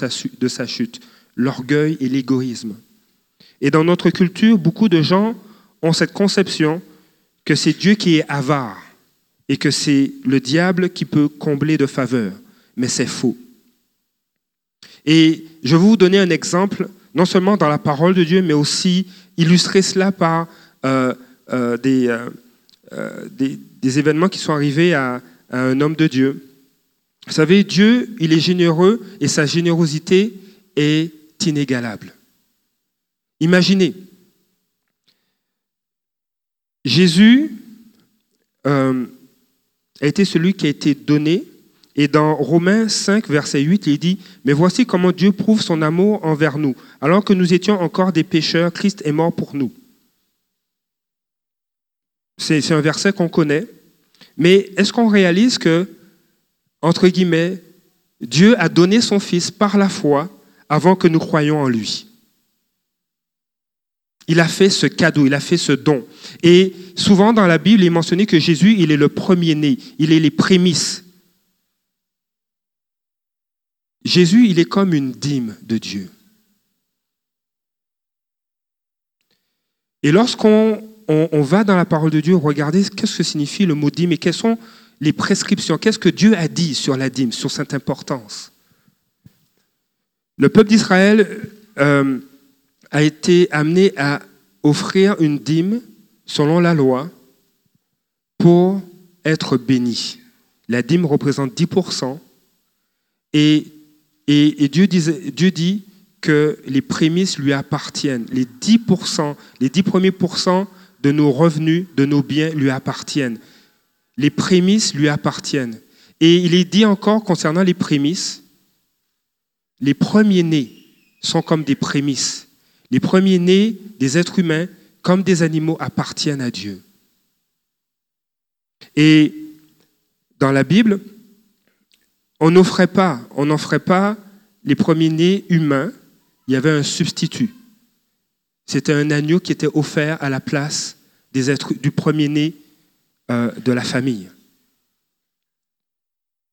de sa chute, l'orgueil et l'égoïsme. Et dans notre culture, beaucoup de gens ont cette conception que c'est Dieu qui est avare et que c'est le diable qui peut combler de faveurs. Mais c'est faux. Et je vais vous donner un exemple, non seulement dans la parole de Dieu, mais aussi illustrer cela par euh, euh, euh, des, des, événements qui sont arrivés à un homme de Dieu. Vous savez, Dieu, il est généreux et sa générosité est inégalable. Imaginez, Jésus euh, a été celui qui a été donné. Et dans Romains 5, verset 8, il dit, Mais voici comment Dieu prouve son amour envers nous. Alors que nous étions encore des pécheurs, Christ est mort pour nous. C'est un verset qu'on connaît. Mais est-ce qu'on réalise que, entre guillemets, Dieu a donné son Fils par la foi avant que nous croyions en lui il a fait ce cadeau, il a fait ce don. Et souvent dans la Bible, il est mentionné que Jésus, il est le premier-né, il est les prémices. Jésus, il est comme une dîme de Dieu. Et lorsqu'on on, va dans la parole de Dieu, regardez qu'est-ce que signifie le mot dîme et quelles sont les prescriptions, qu'est-ce que Dieu a dit sur la dîme, sur cette importance? Le peuple d'Israël euh, a été amené à offrir une dîme selon la loi pour être béni. La dîme représente 10% et, et, Dieu, Dieu dit que les prémices lui appartiennent. Les 10%, les 10 premiers pourcents de nos revenus, de nos biens lui appartiennent. Les prémices lui appartiennent. Et il est dit encore concernant les prémices, les premiers-nés sont comme des prémices. Les premiers-nés des êtres humains, comme des animaux, appartiennent à Dieu. Et dans la Bible, on n'offrait pas, les premiers-nés humains, il y avait un substitut. C'était un agneau qui était offert à la place du premier-né euh, de la famille.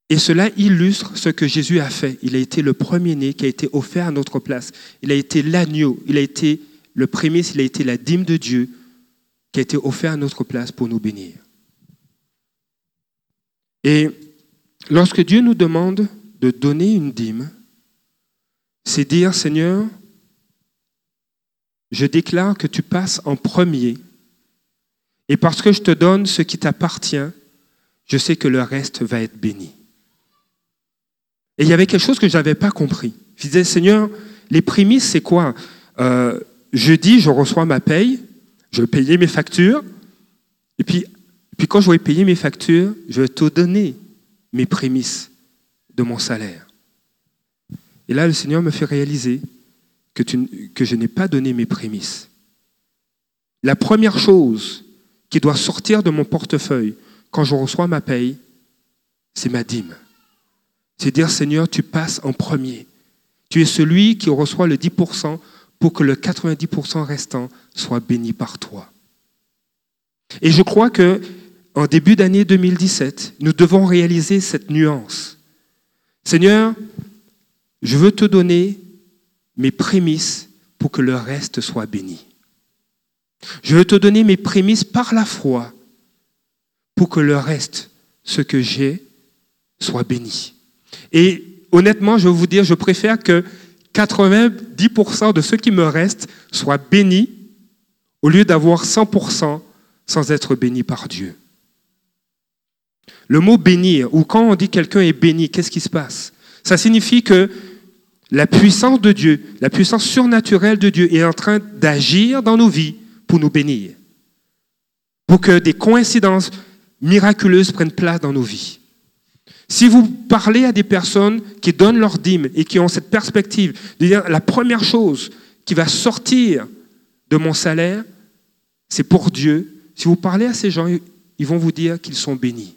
Et cela illustre ce que Jésus a fait. Il a été le premier-né qui a été offert à notre place. Il a été l'agneau, il a été le prémisse, il a été la dîme de Dieu qui a été offert à notre place pour nous bénir. Et lorsque Dieu nous demande de donner une dîme, c'est dire, Seigneur, je déclare que tu passes en premier. Et parce que je te donne ce qui t'appartient, je sais que le reste va être béni. Et il y avait quelque chose que je n'avais pas compris. Je disais, Seigneur, les prémices, c'est quoi? Euh, Jeudi, je reçois ma paye, je vais payer mes factures, et puis, puis quand je vais payer mes factures, je vais te donner mes prémices de mon salaire. Et là, le Seigneur me fait réaliser que, que je n'ai pas donné mes prémices. La première chose qui doit sortir de mon portefeuille quand je reçois ma paye, c'est ma dîme. C'est dire, Seigneur, tu passes en premier. Tu es celui qui reçoit le 10% pour que le 90% restant soit béni par toi. Et je crois que en début d'année 2017, nous devons réaliser cette nuance. Seigneur, je veux te donner mes prémices pour que le reste soit béni. Je veux te donner mes prémices par la foi pour que le reste, ce que j'ai, soit béni. Et honnêtement, je vais vous dire, je préfère que 90% de ceux qui me restent soient bénis au lieu d'avoir 100% sans être bénis par Dieu. Le mot bénir, ou quand on dit quelqu'un est béni, qu'est-ce qui se passe? Ça signifie que la puissance de Dieu, la puissance surnaturelle de Dieu est en train d'agir dans nos vies pour nous bénir, pour que des coïncidences miraculeuses prennent place dans nos vies. Si vous parlez à des personnes qui donnent leur dîme et qui ont cette perspective de la première chose qui va sortir de mon salaire, c'est pour Dieu. Si vous parlez à ces gens, ils vont vous dire qu'ils sont bénis.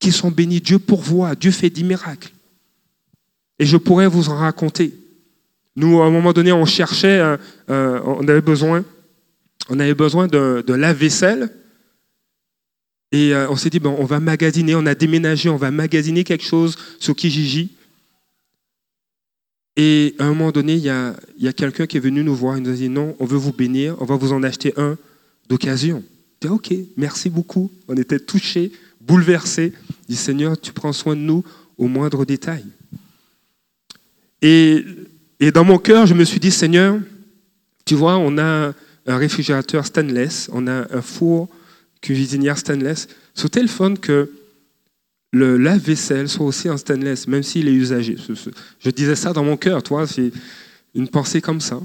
Qu'ils sont bénis. Dieu pourvoit, Dieu fait des miracles. Et je pourrais vous en raconter. Nous, à un moment donné, on cherchait, on avait besoin, on avait besoin de, de lave-vaisselle. Et euh, on s'est dit, bon, on va magasiner, on a déménagé, on va magasiner quelque chose sur Kijiji. Et à un moment donné, il y a, il y a quelqu'un qui est venu nous voir, il nous a dit, non, on veut vous bénir, on va vous en acheter un d'occasion. Dis, ok, merci beaucoup. On était touchés, bouleversés. Je dis, Seigneur, tu prends soin de nous au moindre détail. Et, et dans mon cœur, je me suis dit, Seigneur, tu vois, on a un réfrigérateur stainless, on a un four cuisinière stainless. C'est au téléphone que le lave-vaisselle soit aussi en stainless, même s'il est usagé. Je disais ça dans mon cœur, toi, c'est une pensée comme ça.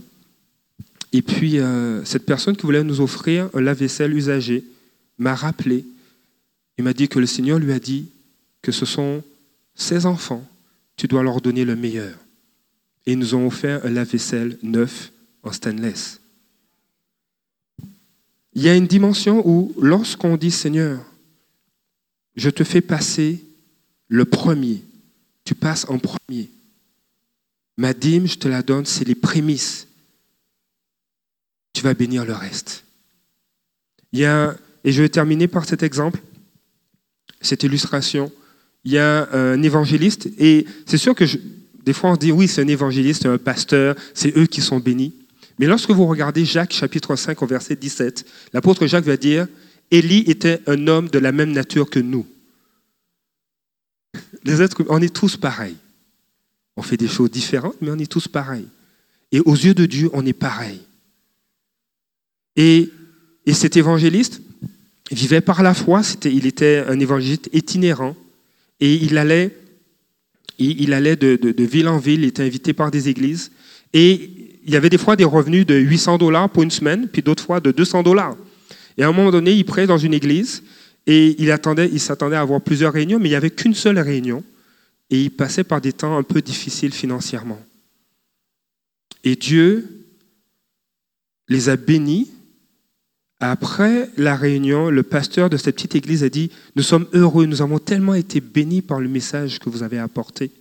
Et puis, euh, cette personne qui voulait nous offrir un lave-vaisselle usagé m'a rappelé, il m'a dit que le Seigneur lui a dit que ce sont ses enfants, tu dois leur donner le meilleur. Et ils nous ont offert un lave-vaisselle neuf en stainless. Il y a une dimension où, lorsqu'on dit Seigneur, je te fais passer le premier, tu passes en premier. Ma dîme, je te la donne, c'est les prémices. Tu vas bénir le reste. Et je vais terminer par cet exemple, cette illustration. Il y a un évangéliste, et c'est sûr que des fois on dit oui, c'est un évangéliste, un pasteur, c'est eux qui sont bénis. Mais lorsque vous regardez Jacques chapitre 5 au verset 17, l'apôtre Jacques va dire, Élie était un homme de la même nature que nous. Les êtres, on est tous pareils. On fait des choses différentes, mais on est tous pareils. Et aux yeux de Dieu, on est pareil. Et, et cet évangéliste vivait par la foi. Il était un évangéliste itinérant. Et il allait, il, allait de, de ville en ville, il était invité par des églises. Et il y avait des fois des revenus de 800 dollars pour une semaine, puis d'autres fois de 200 dollars. Et à un moment donné, il prêtait dans une église et il, attendait, il s'attendait à avoir plusieurs réunions, mais il n'y avait qu'une seule réunion. Et il passait par des temps un peu difficiles financièrement. Et Dieu les a bénis. Après la réunion, le pasteur de cette petite église a dit, nous sommes heureux, nous avons tellement été bénis par le message que vous avez apporté.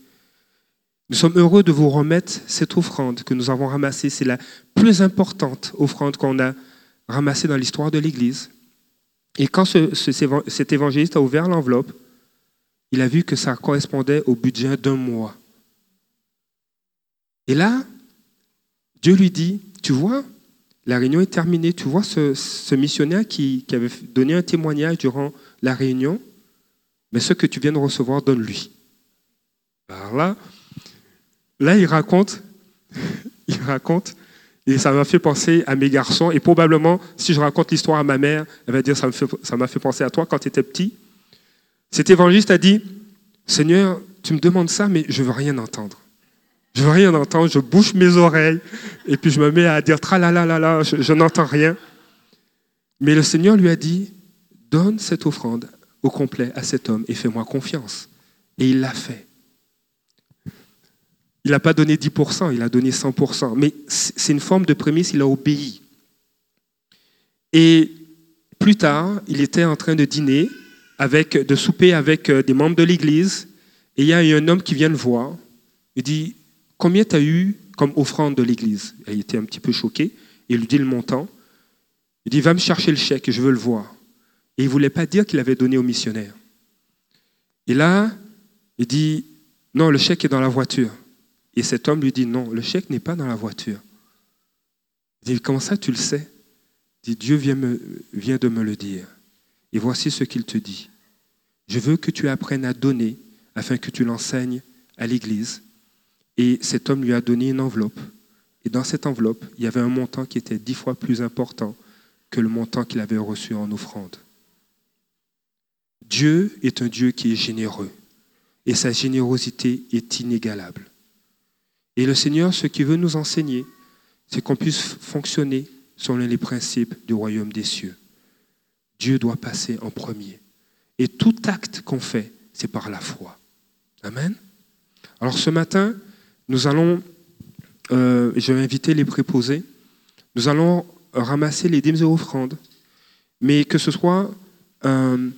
Nous sommes heureux de vous remettre cette offrande que nous avons ramassée. C'est la plus importante offrande qu'on a ramassée dans l'histoire de l'Église. Et quand cet évangéliste a ouvert l'enveloppe, il a vu que ça correspondait au budget d'un mois. Et là, Dieu lui dit, tu vois, la réunion est terminée, tu vois ce, missionnaire qui, qui, avait donné un témoignage durant la réunion, mais ce que tu viens de recevoir, donne-lui. Alors là, Là, il raconte, il raconte, et ça m'a fait penser à mes garçons. Et probablement, si je raconte l'histoire à ma mère, elle va dire ça m'a fait, penser à toi quand tu étais petit. Cet évangéliste a dit Seigneur, tu me demandes ça, mais je veux rien entendre. Je veux rien entendre, je bouche mes oreilles, et puis je me mets à dire tra la la la la, je, je n'entends rien. Mais le Seigneur lui a dit Donne cette offrande au complet à cet homme et fais-moi confiance. Et il l'a fait. Il n'a pas donné 10%, il a donné 100%. Mais c'est une forme de prémisse, il a obéi. Et plus tard, il était en train de dîner, avec, de souper avec euh, des membres de l'Église, et il y a un homme qui vient le voir. Il dit, combien tu as eu comme offrande de l'Église? Il était un petit peu choqué, il lui dit le montant. Il dit, va me chercher le chèque, je veux le voir. Et il ne voulait pas dire qu'il avait donné au missionnaire. Et là, il dit, non, le chèque est dans la voiture. Et cet homme lui dit, non, le chèque n'est pas dans la voiture. Il dit, comment ça tu le sais? Il dit, Dieu vient, vient de me le dire. Et voici ce qu'il te dit. Je veux que tu apprennes à donner afin que tu l'enseignes à l'Église. Et cet homme lui a donné une enveloppe. Et dans cette enveloppe, il y avait un montant qui était dix fois plus important que le montant qu'il avait reçu en offrande. Dieu est un Dieu qui est généreux et sa générosité est inégalable. Et le Seigneur, ce qu'il veut nous enseigner, c'est qu'on puisse fonctionner selon les principes du royaume des cieux. Dieu doit passer en premier. Et tout acte qu'on fait, c'est par la foi. Amen. Alors ce matin, nous allons, euh, je vais inviter les préposés, nous allons ramasser les dîmes et offrandes, mais que ce soit, euh,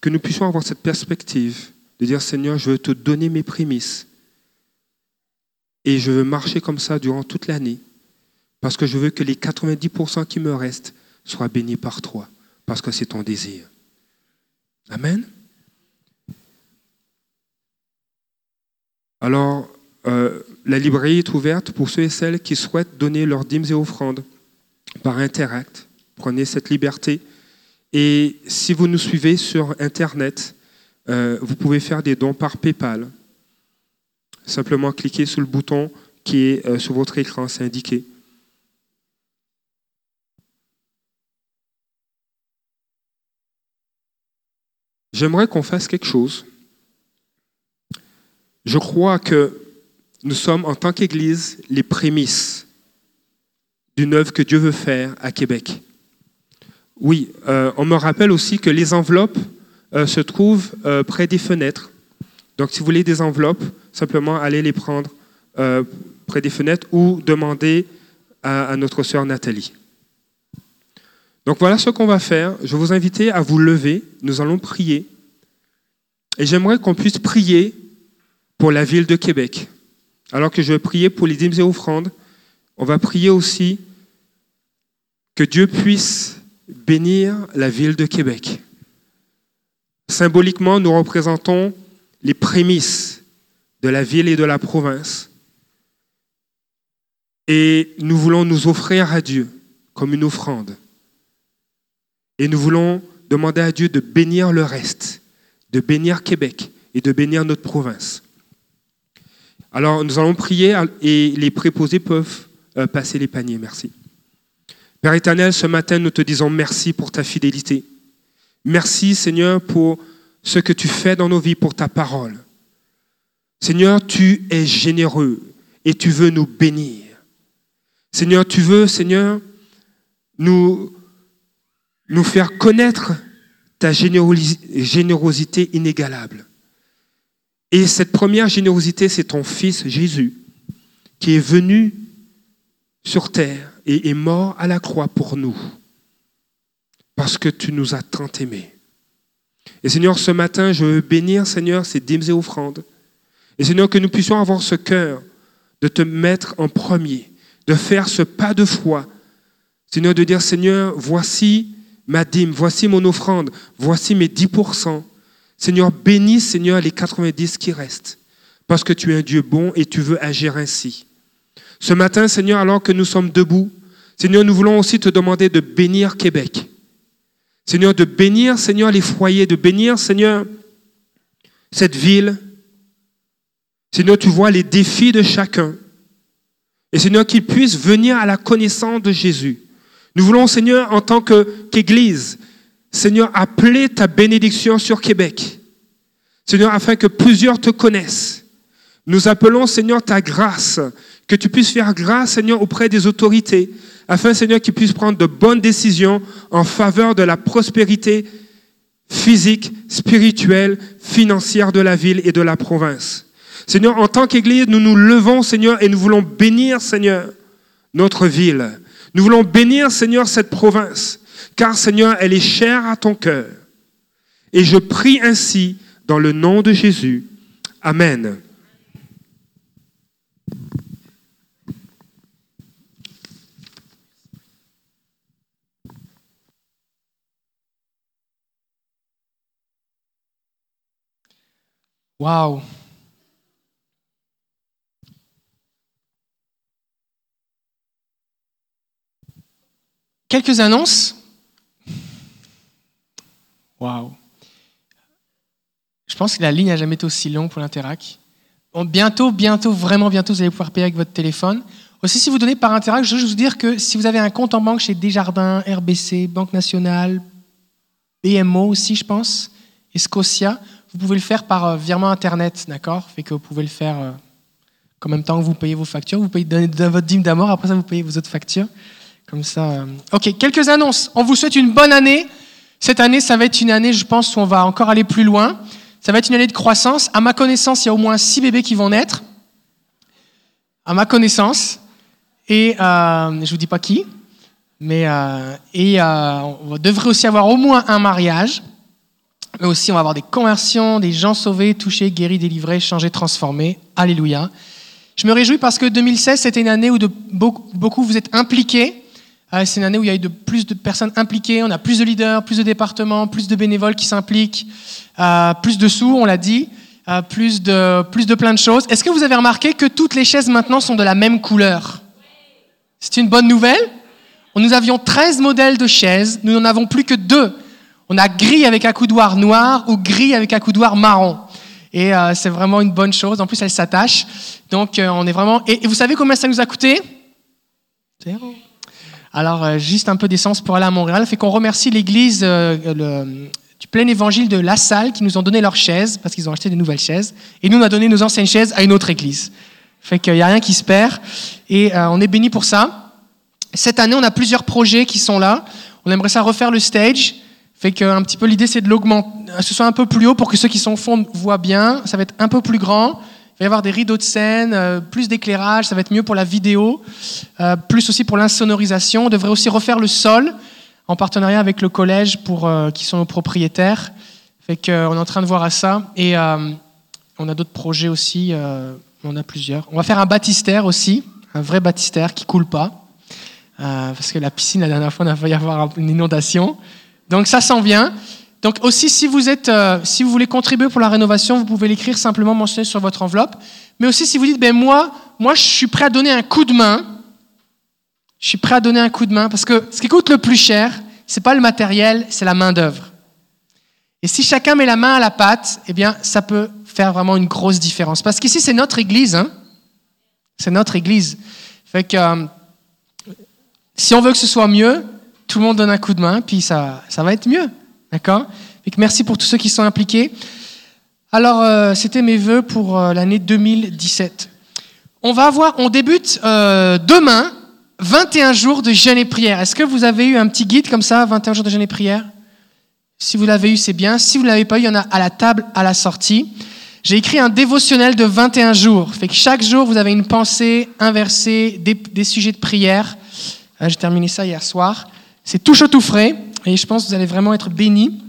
que nous puissions avoir cette perspective de dire Seigneur, je veux te donner mes prémices et je veux marcher comme ça durant toute l'année. Parce que je veux que les 90% qui me restent soient bénis par toi. Parce que c'est ton désir. Amen. Alors, euh, la librairie est ouverte pour ceux et celles qui souhaitent donner leurs dîmes et offrandes par Interact. Prenez cette liberté. Et si vous nous suivez sur Internet, euh, vous pouvez faire des dons par PayPal. Simplement cliquez sur le bouton qui est euh, sur votre écran, c'est indiqué. J'aimerais qu'on fasse quelque chose. Je crois que nous sommes, en tant qu'Église, les prémices d'une œuvre que Dieu veut faire à Québec. Oui, euh, on me rappelle aussi que les enveloppes euh, se trouvent près des fenêtres. Donc, si vous voulez des enveloppes, simplement allez les prendre près des fenêtres ou demander à, notre sœur Nathalie. Donc voilà ce qu'on va faire. Je vous inviter à vous lever. Nous allons prier. Et j'aimerais qu'on puisse prier pour la ville de Québec. Alors que je vais prier pour les dîmes et offrandes, on va prier aussi que Dieu puisse bénir la ville de Québec. Symboliquement, nous représentons les prémices de la ville et de la province. Et nous voulons nous offrir à Dieu comme une offrande. Et nous voulons demander à Dieu de bénir le reste, de bénir Québec et de bénir notre province. Alors nous allons prier et les préposés peuvent euh, passer les paniers. Merci. Père éternel, ce matin, nous te disons merci pour ta fidélité. Merci, Seigneur, pour ce que tu fais dans nos vies, pour ta parole. Seigneur, tu es généreux et tu veux nous bénir. Seigneur, tu veux, Seigneur, nous, nous faire connaître ta générosité inégalable. Et cette première générosité, c'est ton Fils Jésus, qui est venu sur terre et est mort à la croix pour nous, parce que tu nous as tant aimés. Et Seigneur, ce matin, je veux bénir, Seigneur, ces dîmes et offrandes. Et Seigneur, que nous puissions avoir ce cœur de te mettre en premier, de faire ce pas de foi. Seigneur, de dire, Seigneur, voici ma dîme, voici mon offrande, voici mes 10%. Seigneur, bénis, Seigneur, les 90 qui restent, parce que tu es un Dieu bon et tu veux agir ainsi. Ce matin, Seigneur, alors que nous sommes debout, Seigneur, nous voulons aussi te demander de bénir Québec. Seigneur, de bénir, Seigneur, les foyers, de bénir, Seigneur, cette ville. Seigneur, tu vois les défis de chacun. Et Seigneur, qu'ils puissent venir à la connaissance de Jésus. Nous voulons, Seigneur, en tant qu'Église, Seigneur, appeler ta bénédiction sur Québec. Seigneur, afin que plusieurs te connaissent. Nous appelons, Seigneur, ta grâce que tu puisses faire grâce, Seigneur, auprès des autorités, afin, Seigneur, qu'ils puissent prendre de bonnes décisions en faveur de la prospérité physique, spirituelle, financière de la ville et de la province. Seigneur, en tant qu'Église, nous nous levons, Seigneur, et nous voulons bénir, Seigneur, notre ville. Nous voulons bénir, Seigneur, cette province, car, Seigneur, elle est chère à ton cœur. Et je prie ainsi dans le nom de Jésus. Amen. Waouh Quelques annonces? Waouh Je pense que la ligne n'a jamais été aussi longue pour l'Interac. Bon, bientôt, bientôt, vraiment bientôt, vous allez pouvoir payer avec votre téléphone. Aussi, si vous donnez par Interac, je veux vous dire que si vous avez un compte en banque chez Desjardins, RBC, Banque Nationale, BMO aussi, je pense, et Scotia, vous pouvez le faire par euh, virement Internet, d'accord? Fait que vous pouvez le faire euh, en même temps que vous payez vos factures. Vous payez votre dîme d'amour, après ça, vous payez vos autres factures. Euh. Ok, quelques annonces. On vous souhaite une bonne année. Cette année, ça va être une année, je pense, où on va encore aller plus loin. Ça va être une année de croissance. À ma connaissance, il y a au moins six bébés qui vont naître. À ma connaissance. Et je ne vous dis pas qui. Mais, et on devrait aussi avoir au moins un mariage. Mais aussi, on va avoir des conversions, des gens sauvés, touchés, guéris, délivrés, changés, transformés. Alléluia. Je me réjouis parce que 2016, c'était une année où de beaucoup, vous êtes impliqués. C'est une année où il y a eu de plus de personnes impliquées. On a plus de leaders, plus de départements, plus de bénévoles qui s'impliquent, euh, plus de sous, on l'a dit. euh, plus, de, plus de plein de choses. Est-ce que vous avez remarqué que toutes les chaises maintenant sont de la même couleur? C'est une bonne nouvelle Nous avions 13 modèles de chaises, nous n'en avons plus que deux. On a gris avec un coudoir noir ou gris avec un coudoir marron. Et euh, c'est vraiment une bonne chose. En plus, elles s'attachent. Donc, on est vraiment. Et, vous savez combien ça nous a coûté? Zéro. Alors, euh, juste un peu d'essence pour aller à Montréal. Fait qu'on remercie l'église du plein évangile de La Salle qui nous ont donné leurs chaises parce qu'ils ont acheté des nouvelles chaises. Et nous, on a donné nos anciennes chaises à une autre église. Fait qu'il n'y a rien qui se perd. Et on est béni pour ça. Cette année, on a plusieurs projets qui sont là. On aimerait ça refaire le stage. Fait qu'un petit peu l'idée c'est de l'augmenter, ce soit un peu plus haut pour que ceux qui sont au fond voient bien. Ça va être un peu plus grand. Il va y avoir des rideaux de scène, euh, plus d'éclairage, ça va être mieux pour la vidéo, euh, plus aussi pour l'insonorisation. On devrait aussi refaire le sol en partenariat avec le collège pour euh, qui sont nos propriétaires. Fait qu'on est en train de voir à ça et on a d'autres projets aussi. on a plusieurs. On va faire un baptistère aussi, un vrai baptistère qui coule pas, parce que la piscine la dernière fois on a failli avoir une inondation. Donc ça s'en vient. Donc aussi, si vous, êtes, euh, si vous voulez contribuer pour la rénovation, vous pouvez l'écrire simplement mentionner sur votre enveloppe. Mais aussi, si vous dites, ben moi, moi, je suis prêt à donner un coup de main. Je suis prêt à donner un coup de main parce que ce qui coûte le plus cher, c'est pas le matériel, c'est la main d'œuvre. Et si chacun met la main à la pâte, eh bien, ça peut faire vraiment une grosse différence. Parce qu'ici, c'est notre église, hein. C'est notre église. Fait euh, si on veut que ce soit mieux, tout le monde donne un coup de main, puis ça, ça va être mieux. D'accord Merci pour tous ceux qui sont impliqués. Alors, euh, c'était mes voeux pour euh, l'année 2017. On va avoir, on débute euh, demain, 21 jours de jeûne et prière. Est-ce que vous avez eu un petit guide comme ça, 21 jours de jeûne et prière? Si vous l'avez eu, c'est bien. Si vous ne l'avez pas eu, il y en a à la table à la sortie. J'ai écrit un dévotionnel de 21 jours. Fait que chaque jour, vous avez une pensée inversée, des, des sujets de prière. J'ai terminé ça hier soir. C'est tout chaud, tout frais, et je pense que vous allez vraiment être bénis.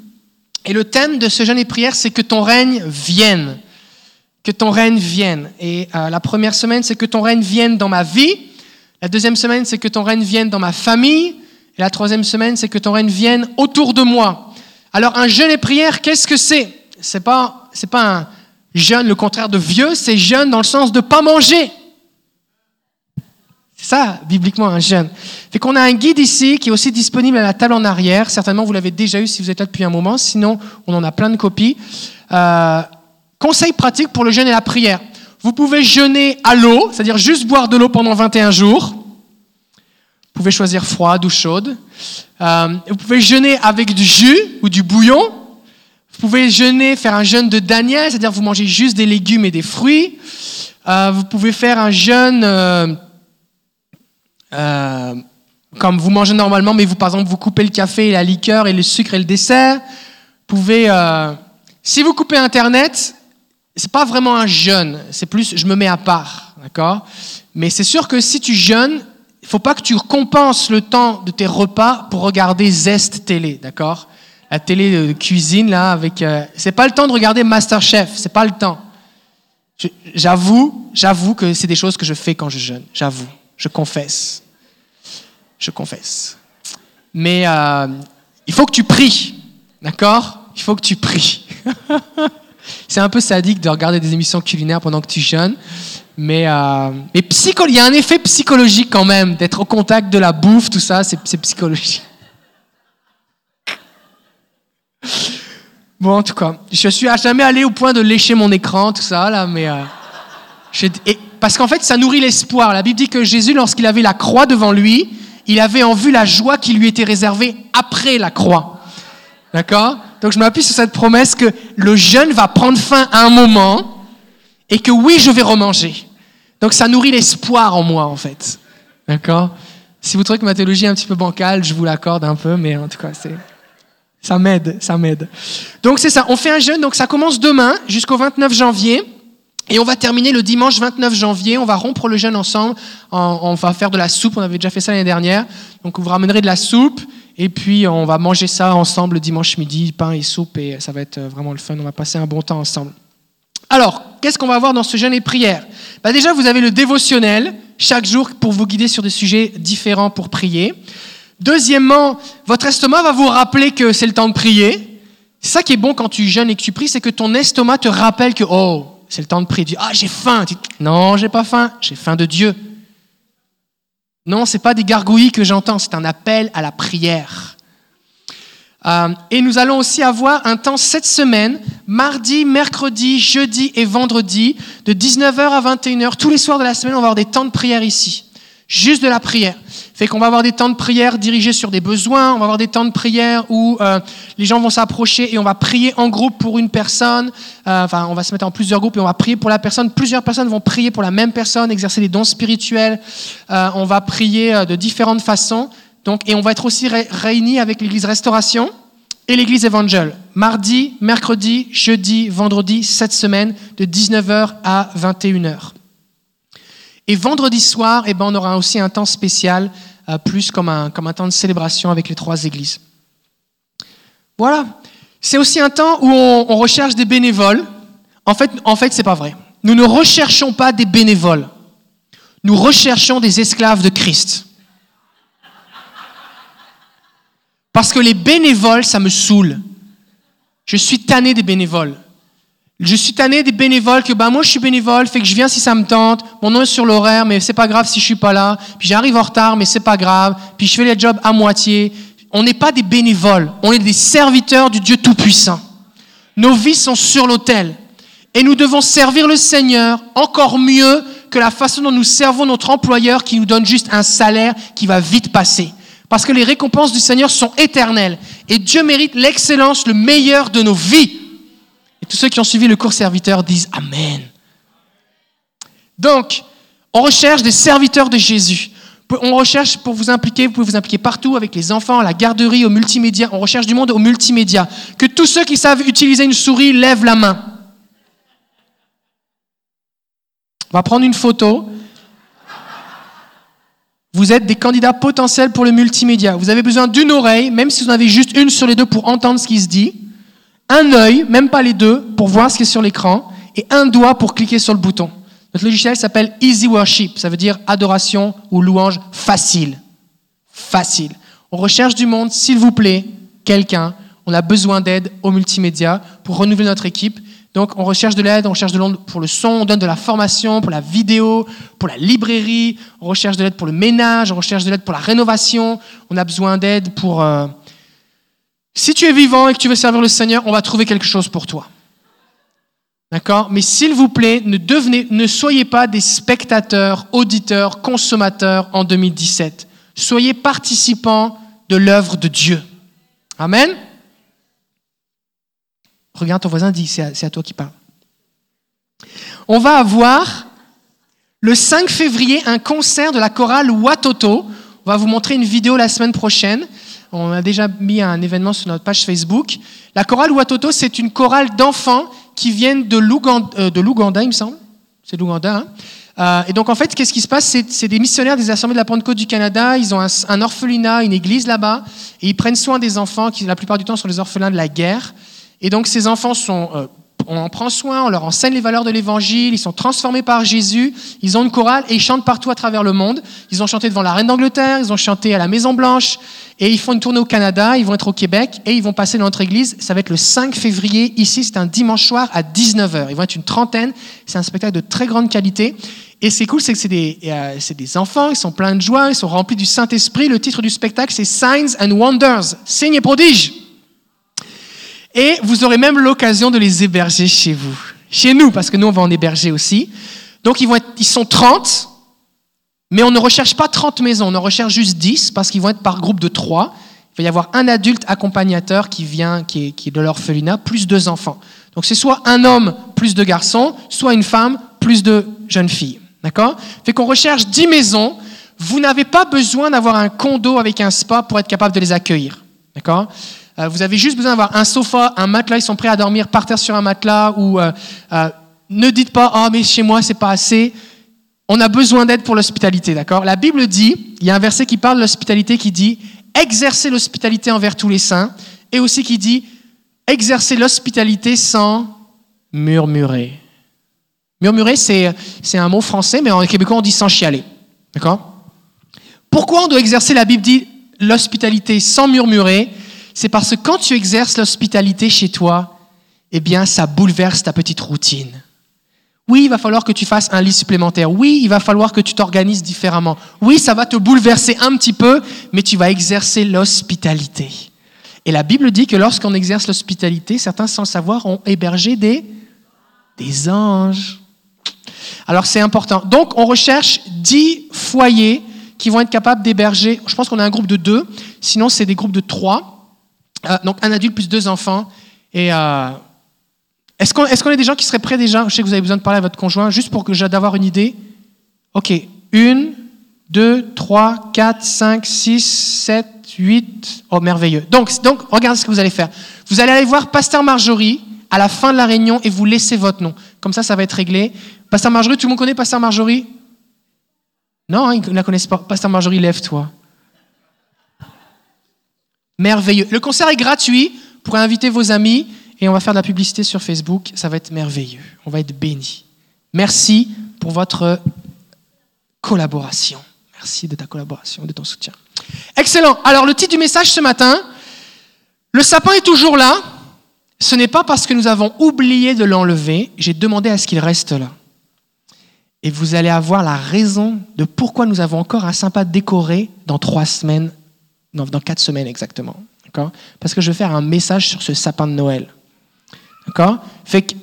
Et le thème de ce jeûne et prière, c'est que ton règne vienne. Que ton règne vienne. Et euh, la première semaine, c'est que ton règne vienne dans ma vie. La deuxième semaine, c'est que ton règne vienne dans ma famille. Et la troisième semaine, c'est que ton règne vienne autour de moi. Alors, un jeûne et prière, qu'est-ce que c'est? C'est pas, c'est pas un jeûne, le contraire de vieux, c'est jeûne dans le sens de pas manger ça, bibliquement, un jeûne. Fait qu'on a un guide ici qui est aussi disponible à la table en arrière. Certainement, vous l'avez déjà eu si vous êtes là depuis un moment. Sinon, on en a plein de copies. Euh, conseil pratique pour le jeûne et la prière. Vous pouvez jeûner à l'eau, c'est-à-dire juste boire de l'eau pendant 21 jours. Vous pouvez choisir froide ou chaude. Euh, vous pouvez jeûner avec du jus ou du bouillon. Vous pouvez jeûner, faire un jeûne de Daniel, c'est-à-dire vous mangez juste des légumes et des fruits. Euh, vous pouvez faire un jeûne euh, comme vous mangez normalement, mais vous, par exemple, vous coupez le café et la liqueur et le sucre et le dessert. Vous pouvez, euh, si vous coupez Internet, c'est pas vraiment un jeûne, c'est plus je me mets à part, d'accord? Mais c'est sûr que si tu jeûnes, il faut pas que tu compenses le temps de tes repas pour regarder Zest télé, d'accord? La télé de cuisine là, avec, euh, c'est pas le temps de regarder MasterChef, c'est pas le temps. J'avoue, j'avoue que c'est des choses que je fais quand je jeûne, j'avoue, je confesse je confesse. Mais euh, il faut que tu pries, d'accord? Il faut que tu pries. c'est un peu sadique de regarder des émissions culinaires pendant que tu jeûnes, mais, euh, mais il y a un effet psychologique quand même, d'être au contact de la bouffe, tout ça, c'est, psychologique. Bon, en tout cas, je suis à jamais allé au point de lécher mon écran, tout ça, là, mais... Euh, parce qu'en fait, ça nourrit l'espoir. La Bible dit que Jésus, lorsqu'il avait la croix devant lui, il avait en vue la joie qui lui était réservée après la croix. D'accord? Donc je m'appuie sur cette promesse que le jeûne va prendre fin à un moment et que oui, je vais remanger. Donc ça nourrit l'espoir en moi, en fait. D'accord? Si vous trouvez que ma théologie est un petit peu bancale, je vous l'accorde un peu, mais en tout cas, c'est... Ça m'aide, ça m'aide. Donc c'est ça, on fait un jeûne, donc ça commence demain jusqu'au 29 janvier. Et on va terminer le dimanche 29 janvier, on va rompre le jeûne ensemble, on va faire de la soupe, on avait déjà fait ça l'année dernière, donc vous ramènerez de la soupe, et puis on va manger ça ensemble le dimanche midi, pain et soupe, et ça va être vraiment le fun, on va passer un bon temps ensemble. Alors, qu'est-ce qu'on va voir dans ce jeûne et prière? Bah Déjà, vous avez le dévotionnel, chaque jour pour vous guider sur des sujets différents pour prier. Deuxièmement, votre estomac va vous rappeler que c'est le temps de prier. Ça qui est bon quand tu jeûnes et que tu pries, c'est que ton estomac te rappelle que, oh, c'est le temps de prier. Tu ah, j'ai faim. Tu dis, non, j'ai pas faim, j'ai faim de Dieu. Non, c'est pas des gargouilles que j'entends, c'est un appel à la prière. Euh, et nous allons aussi avoir un temps cette semaine, mardi, mercredi, jeudi et vendredi, de 19h à 21h. Tous les soirs de la semaine, on va avoir des temps de prière ici. Juste de la prière. Fait qu'on va avoir des temps de prière dirigés sur des besoins, on va avoir des temps de prière où euh, les gens vont s'approcher et on va prier en groupe pour une personne. Euh, enfin, on va se mettre en plusieurs groupes et on va prier pour la personne. Plusieurs personnes vont prier pour la même personne, exercer des dons spirituels. on va prier de différentes façons. Donc, et on va être aussi réunis avec l'Église Restauration et l'Église Évangile. Mardi, mercredi, jeudi, vendredi, cette semaine, de 19h à 21h. Et vendredi soir, eh ben, on aura aussi un temps spécial, euh, plus comme un, temps de célébration avec les trois églises. Voilà. C'est aussi un temps où on, on recherche des bénévoles. En fait, en fait, c'est pas vrai. Nous ne recherchons pas des bénévoles. Nous recherchons des esclaves de Christ. Parce que les bénévoles, ça me saoule. Je suis tanné des bénévoles. Je suis tanné des bénévoles que bah moi je suis bénévole, fait que je viens si ça me tente. Mon nom est sur l'horaire, mais c'est pas grave si je suis pas là. Puis j'arrive en retard, mais c'est pas grave. Puis je fais les jobs à moitié. On n'est pas des bénévoles, on est des serviteurs du Dieu Tout-Puissant. Nos vies sont sur l'autel. Et nous devons servir le Seigneur encore mieux que la façon dont nous servons notre employeur qui nous donne juste un salaire qui va vite passer. Parce que les récompenses du Seigneur sont éternelles. Et Dieu mérite l'excellence, le meilleur de nos vies. Tous ceux qui ont suivi le cours serviteur disent Amen. Donc, on recherche des serviteurs de Jésus. On recherche pour vous impliquer, vous pouvez vous impliquer partout avec les enfants, à la garderie, au multimédia. On recherche du monde au multimédia. Que tous ceux qui savent utiliser une souris lèvent la main. On va prendre une photo. Vous êtes des candidats potentiels pour le multimédia. Vous avez besoin d'une oreille, même si vous en avez juste une sur les deux pour entendre ce qui se dit, un œil, même pas les deux, pour voir ce qui est sur l'écran, et un doigt pour cliquer sur le bouton. Notre logiciel s'appelle Easy Worship, ça veut dire adoration ou louange facile. Facile. On recherche du monde, s'il vous plaît, quelqu'un. On a besoin d'aide au multimédia pour renouveler notre équipe. Donc, on recherche de l'aide, on recherche de l'aide pour le son, on donne de la formation, pour la vidéo, pour la librairie, on recherche de l'aide pour le ménage, on recherche de l'aide pour la rénovation, on a besoin d'aide pour... Euh, si tu es vivant et que tu veux servir le Seigneur, on va trouver quelque chose pour toi. D'accord? Mais s'il vous plaît, ne, devenez, ne soyez pas des spectateurs, auditeurs, consommateurs en 2017. Soyez participants de l'œuvre de Dieu. Amen? Regarde ton voisin, dis, c'est à, toi qui parle. On va avoir le 5 février un concert de la chorale Watoto. On va vous montrer une vidéo la semaine prochaine. On a déjà mis un événement sur notre page Facebook. La chorale Watoto, c'est une chorale d'enfants qui viennent de l'Ouganda, euh, l'Ouganda, il me semble. C'est l'Ouganda. Hein euh, et donc en fait, qu'est-ce qui se passe? C'est, des missionnaires des Assemblées de la Pentecôte du Canada. Ils ont un, un orphelinat, une église là-bas, et ils prennent soin des enfants qui, la plupart du temps, sont les orphelins de la guerre. Et donc ces enfants sont, euh, on en prend soin, on leur enseigne les valeurs de l'évangile, ils sont transformés par Jésus, ils ont une chorale et ils chantent partout à travers le monde. Ils ont chanté devant la reine d'Angleterre, ils ont chanté à la Maison Blanche et ils font une tournée au Canada, ils vont être au Québec et ils vont passer dans notre église. Ça va être le 5 février ici, c'est un dimanche soir à 19h. Ils vont être une trentaine, c'est un spectacle de très grande qualité. Et c'est cool, c'est que c'est des, euh, des, enfants, ils sont pleins de joie, ils sont remplis du Saint-Esprit. Le titre du spectacle, c'est Signs and Wonders, signes et prodiges. Et vous aurez même l'occasion de les héberger chez vous. Chez nous, parce que nous, on va en héberger aussi. Donc, ils, vont ils sont 30, mais on ne recherche pas 30 maisons, on en recherche juste 10, parce qu'ils vont être par groupe de 3. Il va y avoir un adulte accompagnateur qui vient, qui est, de l'orphelinat, plus deux enfants. Donc, c'est soit un homme plus deux garçons, soit une femme plus deux jeunes filles. D'accord? Fait qu'on recherche 10 maisons. Vous n'avez pas besoin d'avoir un condo avec un spa pour être capable de les accueillir. D'accord? Vous avez juste besoin d'avoir un sofa, un matelas, ils sont prêts à dormir par terre sur un matelas ou euh, euh, ne dites pas "Ah mais chez moi c'est pas assez". On a besoin d'aide pour l'hospitalité, d'accord? La Bible dit, il y a un verset qui parle de l'hospitalité qui dit exercer l'hospitalité envers tous les saints et aussi qui dit exercer l'hospitalité sans murmurer. Murmurer, c'est, c'est un mot français, mais en québécois, on dit sans chialer. D'accord? Pourquoi on doit exercer, la Bible dit, l'hospitalité sans murmurer c'est parce que quand tu exerces l'hospitalité chez toi, eh bien, ça bouleverse ta petite routine. Oui, il va falloir que tu fasses un lit supplémentaire. Oui, il va falloir que tu t'organises différemment. Oui, ça va te bouleverser un petit peu, mais tu vas exercer l'hospitalité. Et la Bible dit que lorsqu'on exerce l'hospitalité, certains sans savoir ont hébergé des, des anges. Alors c'est important. Donc on recherche dix foyers qui vont être capables d'héberger, je pense qu'on a un groupe de deux, sinon c'est des groupes de trois. Euh, donc un adulte plus deux enfants. Et euh, est-ce qu'on est, des gens qui seraient prêts déjà? Je sais que vous avez besoin de parler à votre conjoint, juste pour que d'avoir une idée. Ok, une, deux, trois, quatre, cinq, six, sept, huit. Oh, merveilleux. Donc, donc, regardez ce que vous allez faire. Vous allez aller voir Pasteur Marjorie à la fin de la réunion et vous laissez votre nom. Comme ça, ça va être réglé. Pasteur Marjorie, tout le monde connaît Pasteur Marjorie? Non, hein, ils ne la connaissent pas. Pasteur Marjorie, lève-toi. Merveilleux. Le concert est gratuit. Vous pourrez inviter vos amis et on va faire de la publicité sur Facebook. Ça va être merveilleux. On va être bénis. Merci pour votre collaboration. Merci de ta collaboration, de ton soutien. Excellent. Alors, le titre du message ce matin, le sapin est toujours là. Ce n'est pas parce que nous avons oublié de l'enlever. J'ai demandé à ce qu'il reste là. Et vous allez avoir la raison de pourquoi nous avons encore un sapin décoré dans trois semaines, non, dans quatre semaines exactement. Parce que je vais faire un message sur ce sapin de Noël. D'accord? Fait que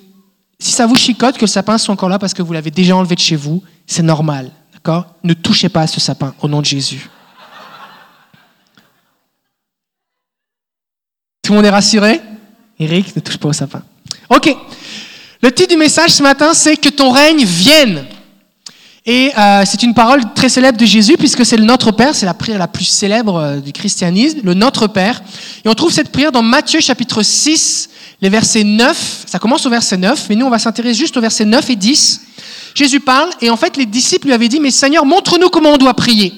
si ça vous chicote que le sapin soit encore là parce que vous l'avez déjà enlevé de chez vous, c'est normal. D'accord? Ne touchez pas à ce sapin au nom de Jésus. Tout le monde est rassuré? Eric, ne touche pas au sapin. Ok. Le titre du message ce matin, c'est que ton règne vienne. Et euh, c'est une parole très célèbre de Jésus, puisque c'est le Notre Père, c'est la prière la plus célèbre euh, du christianisme, le Notre Père. Et on trouve cette prière dans Matthieu chapitre 6, les versets 9, ça commence au verset 9, mais nous on va s'intéresser juste au verset 9 et 10. Jésus parle, et en fait les disciples lui avaient dit, mais Seigneur, montre-nous comment on doit prier.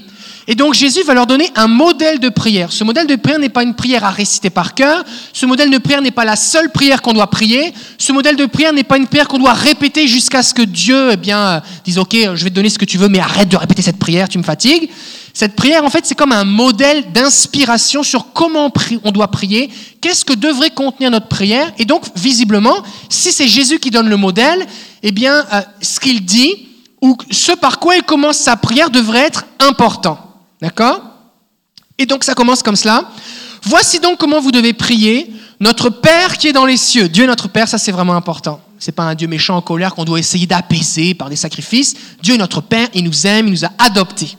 Et donc Jésus va leur donner un modèle de prière. Ce modèle de prière n'est pas une prière à réciter par cœur. Ce modèle de prière n'est pas la seule prière qu'on doit prier. Ce modèle de prière n'est pas une prière qu'on doit répéter jusqu'à ce que Dieu eh bien, dise OK, je vais te donner ce que tu veux, mais arrête de répéter cette prière, tu me fatigues. Cette prière, en fait, c'est comme un modèle d'inspiration sur comment on doit prier, qu'est-ce que devrait contenir notre prière? Et donc, visiblement, si c'est Jésus qui donne le modèle, eh bien, euh, ce qu'il dit ou ce par quoi il commence sa prière devrait être important. D'accord? Et donc ça commence comme cela. Voici donc comment vous devez prier. Notre Père qui est dans les cieux. Dieu est notre Père, ça c'est vraiment important. C'est pas un Dieu méchant en colère qu'on doit essayer d'apaiser par des sacrifices. Dieu est notre Père, il nous aime, il nous a adoptés.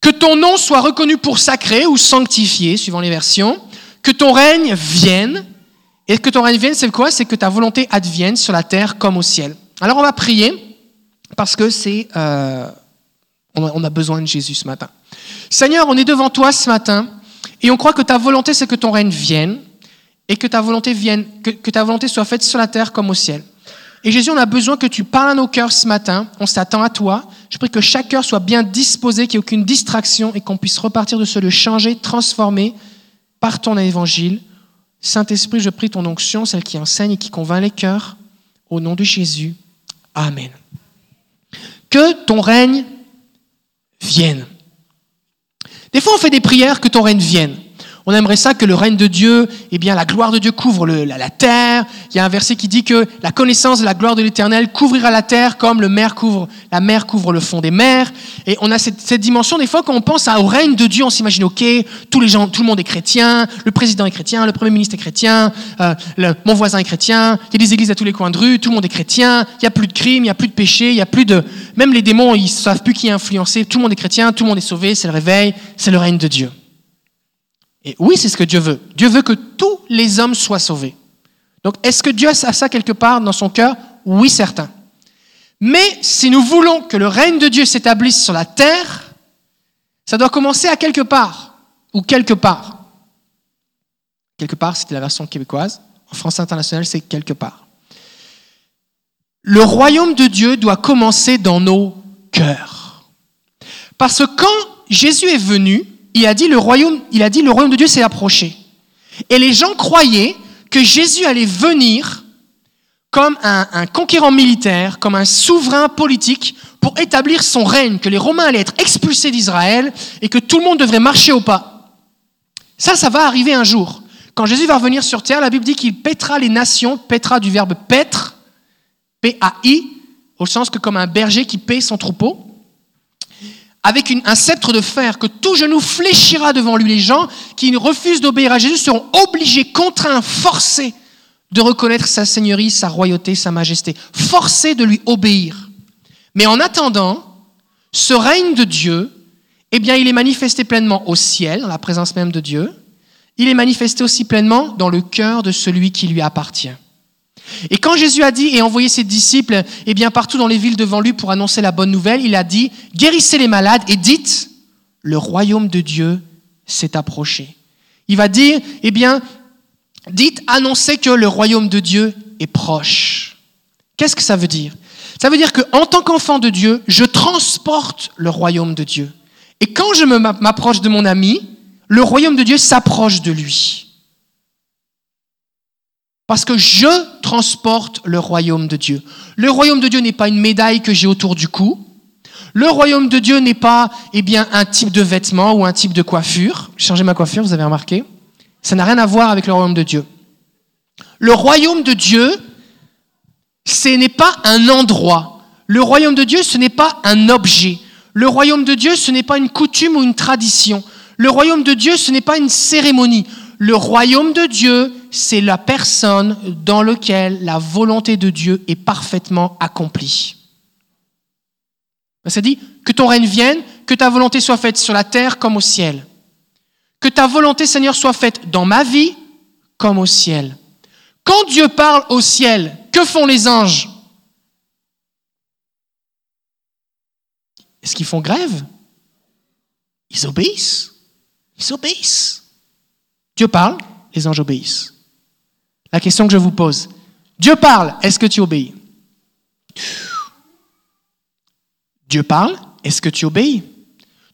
Que ton nom soit reconnu pour sacré ou sanctifié, suivant les versions. Que ton règne vienne. Et que ton règne vienne, c'est quoi? C'est que ta volonté advienne sur la terre comme au ciel. Alors on va prier parce que c'est euh, on a besoin de Jésus ce matin. Seigneur, on est devant toi ce matin et on croit que ta volonté, c'est que ton règne vienne et que ta volonté vienne, que, ta volonté soit faite sur la terre comme au ciel. Et Jésus, on a besoin que tu parles à nos cœurs ce matin. On s'attend à toi. Je prie que chaque cœur soit bien disposé, qu'il n'y ait aucune distraction et qu'on puisse repartir de ce lieu changé, transformé par ton évangile. Saint-Esprit, je prie ton onction, celle qui enseigne et qui convainc les cœurs. Au nom de Jésus. Amen. Que ton règne vienne. Des fois, on fait des prières que ton règne vienne. On aimerait ça que le règne de Dieu, eh bien, la gloire de Dieu couvre la, terre. Il y a un verset qui dit que la connaissance de la gloire de l'Éternel couvrira la terre comme le mer couvre, la mer couvre le fond des mers. Et on a cette, dimension des fois quand on pense au règne de Dieu, on s'imagine ok, tous les gens, tout le monde est chrétien, le président est chrétien, le premier ministre est chrétien, euh, mon voisin est chrétien, il y a des églises à tous les coins de rue, tout le monde est chrétien, il n'y a plus de crime, il n'y a plus de péché, il y a plus de, même les démons, ils savent plus qui est influencé, tout le monde est chrétien, tout le monde est sauvé, c'est le réveil, c'est le règne de Dieu. Et oui, c'est ce que Dieu veut. Dieu veut que tous les hommes soient sauvés. Donc, est-ce que Dieu a ça quelque part dans son cœur? Oui, certain. Mais si nous voulons que le règne de Dieu s'établisse sur la terre, ça doit commencer à quelque part, ou quelque part. Quelque part, c'était la version québécoise. En français international, c'est quelque part. Le royaume de Dieu doit commencer dans nos cœurs. Parce que quand Jésus est venu, il a dit le royaume, il a dit le royaume de Dieu s'est approché. Et les gens croyaient que Jésus allait venir comme un, conquérant militaire, comme un souverain politique pour établir son règne, que les Romains allaient être expulsés d'Israël et que tout le monde devrait marcher au pas. Ça, ça va arriver un jour. Quand Jésus va revenir sur terre, la Bible dit qu'il pètera les nations, pètera du verbe paître, P-A-I, au sens que comme un berger qui paie son troupeau, avec un sceptre de fer, que tout genou fléchira devant lui. Les gens qui refusent d'obéir à Jésus seront obligés, contraints, forcés de reconnaître sa seigneurie, sa royauté, sa majesté, forcés de lui obéir. Mais en attendant, ce règne de Dieu, eh bien, il est manifesté pleinement au ciel, dans la présence même de Dieu. Il est manifesté aussi pleinement dans le cœur de celui qui lui appartient. Et quand Jésus a dit et envoyé ses disciples eh bien, partout dans les villes devant lui pour annoncer la bonne nouvelle, il a dit, guérissez les malades et dites, le royaume de Dieu s'est approché. Il va dire, eh bien, dites, annoncez que le royaume de Dieu est proche. Qu'est-ce que ça veut dire? Ça veut dire qu'en tant qu'enfant de Dieu, je transporte le royaume de Dieu. Et quand je m'approche de mon ami, le royaume de Dieu s'approche de lui. Parce que je transporte le royaume de Dieu. Le royaume de Dieu n'est pas une médaille que j'ai autour du cou. Le royaume de Dieu n'est pas eh bien, un type de vêtement ou un type de coiffure. J'ai changé ma coiffure, vous avez remarqué Ça n'a rien à voir avec le royaume de Dieu. Le royaume de Dieu, ce n'est pas un endroit. Le royaume de Dieu, ce n'est pas un objet. Le royaume de Dieu, ce n'est pas une coutume ou une tradition. Le royaume de Dieu, ce n'est pas une cérémonie. Le royaume de Dieu, c'est la personne dans laquelle la volonté de Dieu est parfaitement accomplie. Ça dit que ton règne vienne, que ta volonté soit faite sur la terre comme au ciel. Que ta volonté, Seigneur, soit faite dans ma vie comme au ciel. Quand Dieu parle au ciel, que font les anges? Est-ce qu'ils font grève? Ils obéissent. Ils obéissent. Dieu parle, les anges obéissent. La question que je vous pose, Dieu parle, est-ce que tu obéis? Dieu parle, est-ce que tu obéis?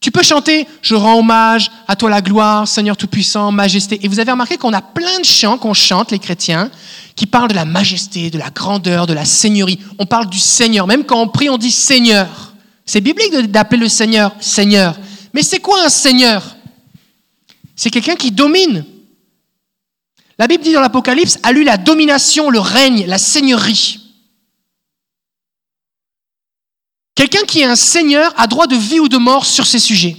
Tu peux chanter Je rends hommage à toi la gloire, Seigneur Tout-Puissant, majesté. Et vous avez remarqué qu'on a plein de chants qu'on chante, les chrétiens, qui parlent de la majesté, de la grandeur, de la seigneurie. On parle du Seigneur. Même quand on prie, on dit Seigneur. C'est biblique d'appeler le Seigneur Seigneur. Mais c'est quoi un Seigneur? C'est quelqu'un qui domine. La Bible dit dans l'Apocalypse, a lui la domination, le règne, la seigneurie. Quelqu'un qui est un seigneur a droit de vie ou de mort sur ces sujets.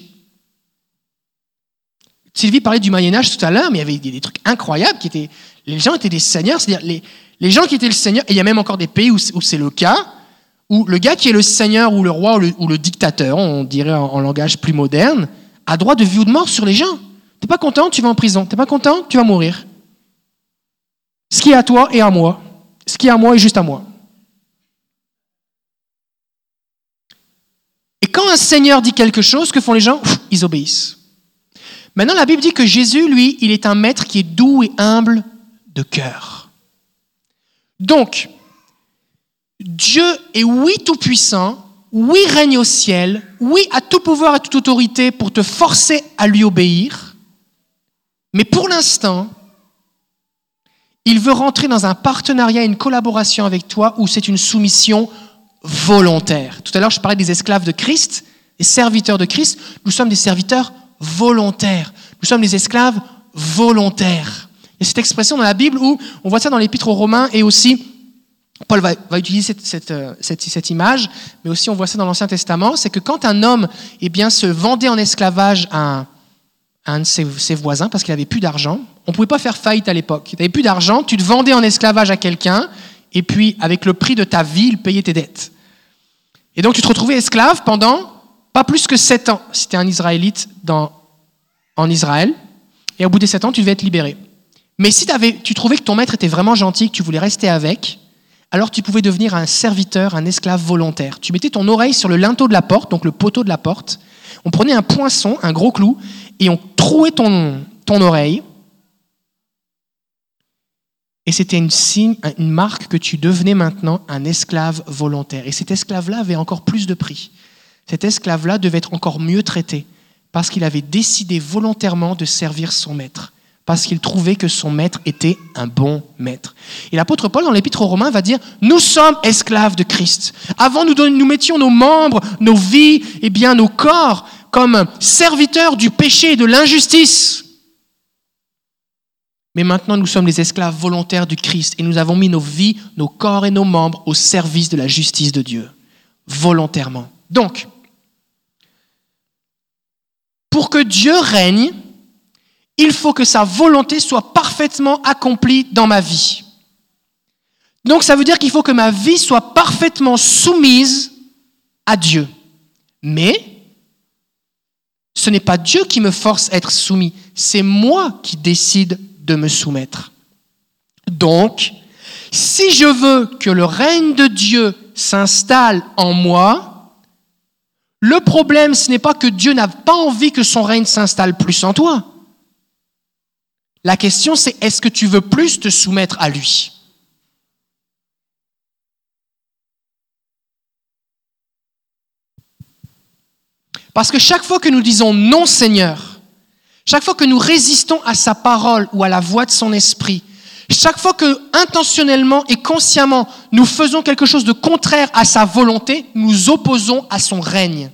Sylvie parlait du Moyen Âge tout à l'heure, mais il y avait des, trucs incroyables qui étaient. Les gens étaient des seigneurs, c'est-à-dire les, gens qui étaient le seigneur, et il y a même encore des pays où, c'est le cas, où le gars qui est le seigneur ou le roi ou le, dictateur, on dirait en, en, langage plus moderne, a droit de vie ou de mort sur les gens. T'es pas content, tu vas en prison. T'es pas content, tu vas mourir. Ce qui est à toi est à moi. Ce qui est à moi est juste à moi. Et quand un Seigneur dit quelque chose, que font les gens? Ils obéissent. Maintenant, la Bible dit que Jésus, lui, il est un maître qui est doux et humble de cœur. Donc, Dieu est oui tout-puissant, oui règne au ciel, oui a tout pouvoir et toute autorité pour te forcer à lui obéir, mais pour l'instant, il veut rentrer dans un partenariat, une collaboration avec toi où c'est une soumission volontaire. Tout à l'heure, je parlais des esclaves de Christ, des serviteurs de Christ. Nous sommes des serviteurs volontaires. Nous sommes des esclaves volontaires. A cette expression dans la Bible où on voit ça dans l'Épître aux Romains et aussi, Paul va, utiliser euh, cette, image, mais aussi on voit ça dans l'Ancien Testament, c'est que quand un homme eh bien, se vendait en esclavage à un, un de ses, voisins parce qu'il n'avait plus d'argent. On ne pouvait pas faire faillite à l'époque. Tu n'avais plus d'argent, tu te vendais en esclavage à quelqu'un, et puis avec le prix de ta vie, il payait tes dettes. Et donc tu te retrouvais esclave pendant pas plus que sept ans, si tu un Israélite en Israël, et au bout des sept ans, tu devais être libéré. Mais si tu trouvais que ton maître était vraiment gentil, que tu voulais rester avec, alors tu pouvais devenir un serviteur, un esclave volontaire. Tu mettais ton oreille sur le linteau de la porte, donc le poteau de la porte, on prenait un poinçon, un gros clou, et on trouait ton, ton oreille. Et c'était une signe, une marque que tu devenais maintenant un esclave volontaire. Et cet esclave-là avait encore plus de prix. Cet esclave-là devait être encore mieux traité parce qu'il avait décidé volontairement de servir son maître, parce qu'il trouvait que son maître était un bon maître. Et l'apôtre Paul, dans l'épître aux Romains, va dire, nous sommes esclaves de Christ. Avant, nous, nous mettions nos membres, nos vies, et eh bien nos corps comme serviteur du péché et de l'injustice. Mais maintenant, nous sommes les esclaves volontaires du Christ et nous avons mis nos vies, nos corps et nos membres au service de la justice de Dieu, volontairement. Donc, pour que Dieu règne, il faut que sa volonté soit parfaitement accomplie dans ma vie. Donc ça veut dire qu'il faut que ma vie soit parfaitement soumise à Dieu. Mais ce n'est pas Dieu qui me force à être soumis, c'est moi qui décide de me soumettre. Donc, si je veux que le règne de Dieu s'installe en moi, le problème, ce n'est pas que Dieu n'a pas envie que son règne s'installe plus en toi. La question, c'est est-ce que tu veux plus te soumettre à lui? Parce que chaque fois que nous disons non Seigneur, chaque fois que nous résistons à sa parole ou à la voix de son esprit, chaque fois que intentionnellement et consciemment nous faisons quelque chose de contraire à sa volonté, nous opposons à son règne.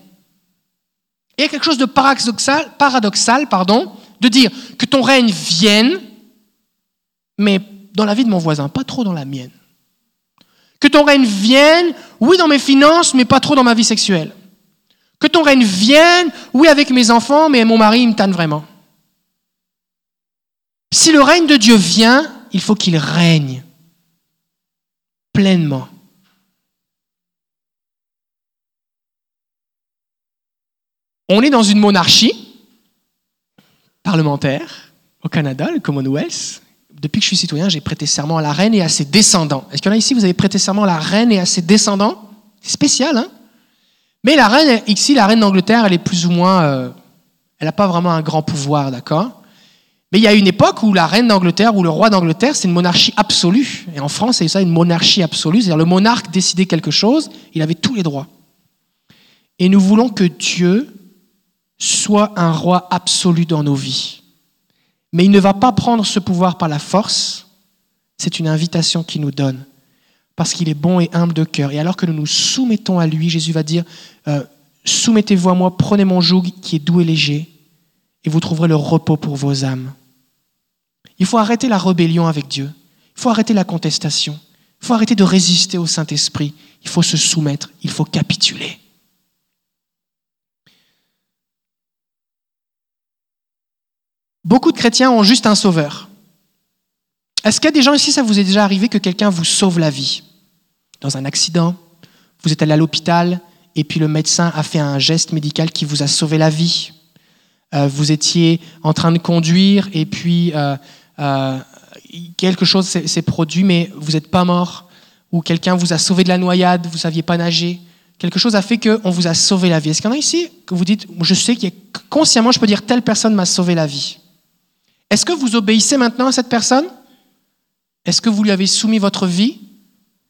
Il y a quelque chose de paradoxal, paradoxal pardon, de dire que ton règne vienne, mais dans la vie de mon voisin, pas trop dans la mienne. Que ton règne vienne, oui, dans mes finances, mais pas trop dans ma vie sexuelle. Que ton règne vienne, oui, avec mes enfants, mais mon mari, il me tanne vraiment. Si le règne de Dieu vient, il faut qu'il règne pleinement. On est dans une monarchie parlementaire au Canada, le Commonwealth. Depuis que je suis citoyen, j'ai prêté serment à la reine et à ses descendants. Est-ce qu'il y en a ici, vous avez prêté serment à la reine et à ses descendants? C'est spécial, hein? Mais la reine, ici, la reine d'Angleterre, elle est plus ou moins... Euh, elle n'a pas vraiment un grand pouvoir, d'accord? Mais il y a une époque où la reine d'Angleterre ou le roi d'Angleterre, c'est une monarchie absolue. Et en France, c'est ça, une monarchie absolue. C'est-à-dire le monarque décidait quelque chose, il avait tous les droits. Et nous voulons que Dieu soit un roi absolu dans nos vies. Mais il ne va pas prendre ce pouvoir par la force, c'est une invitation qu'il nous donne, parce qu'il est bon et humble de cœur. Et alors que nous nous soumettons à lui, Jésus va dire, euh, soumettez-vous à moi, prenez mon joug qui est doux et léger, et vous trouverez le repos pour vos âmes. Il faut arrêter la rébellion avec Dieu, il faut arrêter la contestation, il faut arrêter de résister au Saint-Esprit, il faut se soumettre, il faut capituler. Beaucoup de chrétiens ont juste un sauveur. Est-ce qu'il y a des gens ici, ça vous est déjà arrivé que quelqu'un vous sauve la vie? Dans un accident, vous êtes allé à l'hôpital et puis le médecin a fait un geste médical qui vous a sauvé la vie. Euh, vous étiez en train de conduire et puis euh, euh, quelque chose s'est produit mais vous n'êtes pas mort. Ou quelqu'un vous a sauvé de la noyade, vous ne saviez pas nager. Quelque chose a fait qu'on vous a sauvé la vie. Est-ce qu'il y en a ici que vous dites, je sais que consciemment je peux dire telle personne m'a sauvé la vie? Est-ce que vous obéissez maintenant à cette personne? Est-ce que vous lui avez soumis votre vie?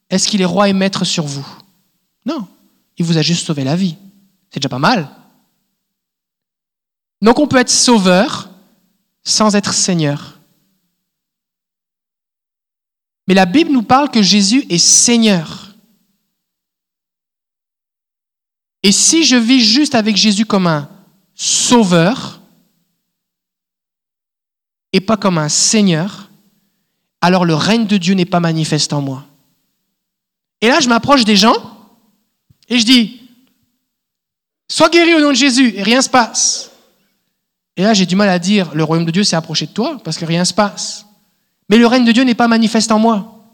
Est-ce qu'il est roi et maître sur vous? Non, il vous a juste sauvé la vie. C'est déjà pas mal. Donc on peut être sauveur sans être Seigneur. Mais la Bible nous parle que Jésus est Seigneur. Et si je vis juste avec Jésus comme un sauveur, et pas comme un Seigneur, alors le règne de Dieu n'est pas manifeste en moi. Et là, je m'approche des gens et je dis, sois guéri au nom de Jésus, et rien ne se passe. Et là, j'ai du mal à dire, le royaume de Dieu s'est approché de toi, parce que rien ne se passe. Mais le règne de Dieu n'est pas manifeste en moi.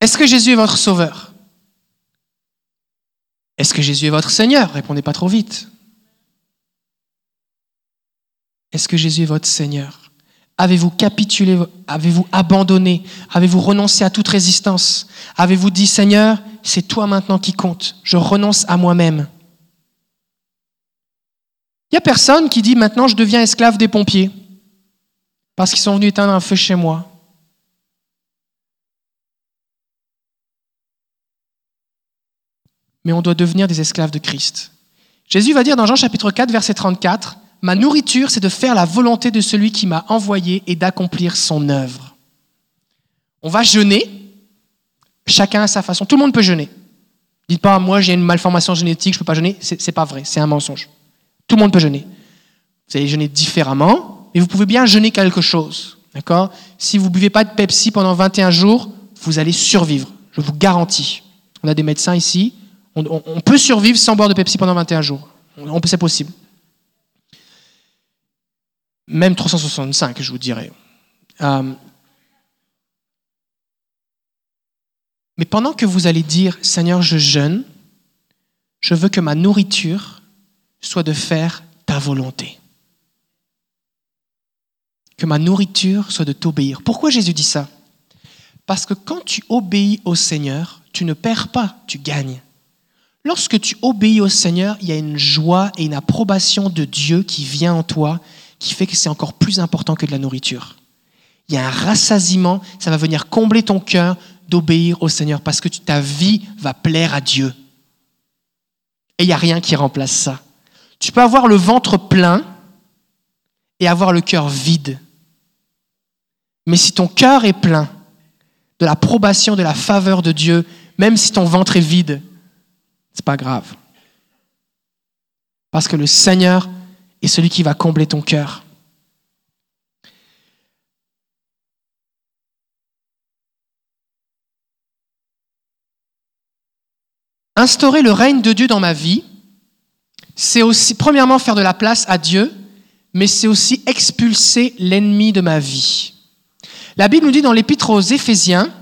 Est-ce que Jésus est votre sauveur? Est-ce que Jésus est votre Seigneur? Répondez pas trop vite. Est-ce que Jésus est votre Seigneur? Avez-vous capitulé Avez-vous abandonné Avez-vous renoncé à toute résistance? Avez-vous dit Seigneur, c'est toi maintenant qui compte. Je renonce à moi-même. Il n'y a personne qui dit maintenant je deviens esclave des pompiers parce qu'ils sont venus éteindre un feu chez moi. Mais on doit devenir des esclaves de Christ. Jésus va dire dans Jean chapitre 4, verset 34, Ma nourriture, c'est de faire la volonté de celui qui m'a envoyé et d'accomplir son œuvre. On va jeûner, chacun à sa façon. Tout le monde peut jeûner. Dites pas, moi j'ai une malformation génétique, je ne peux pas jeûner. C'est pas vrai, c'est un mensonge. Tout le monde peut jeûner. Vous allez jeûner différemment, mais vous pouvez bien jeûner quelque chose. D'accord? Si vous ne buvez pas de Pepsi pendant 21 jours, vous allez survivre. Je vous garantis. On a des médecins ici. On, on peut survivre sans boire de Pepsi pendant 21 jours. C'est possible. Même 365, je vous dirais. Euh, mais pendant que vous allez dire, Seigneur, je jeûne, je veux que ma nourriture soit de faire ta volonté. Que ma nourriture soit de t'obéir. Pourquoi Jésus dit ça? Parce que quand tu obéis au Seigneur, tu ne perds pas, tu gagnes. Lorsque tu obéis au Seigneur, il y a une joie et une approbation de Dieu qui vient en toi, qui fait que c'est encore plus important que de la nourriture. Il y a un rassasiement, ça va venir combler ton cœur d'obéir au Seigneur parce que ta vie va plaire à Dieu. Et il n'y a rien qui remplace ça. Tu peux avoir le ventre plein et avoir le cœur vide. Mais si ton cœur est plein de l'approbation, de la faveur de Dieu, même si ton ventre est vide, c'est pas grave. Parce que le Seigneur est celui qui va combler ton cœur. Instaurer le règne de Dieu dans ma vie, c'est aussi, premièrement, faire de la place à Dieu, mais c'est aussi expulser l'ennemi de ma vie. La Bible nous dit dans l'épître aux Éphésiens,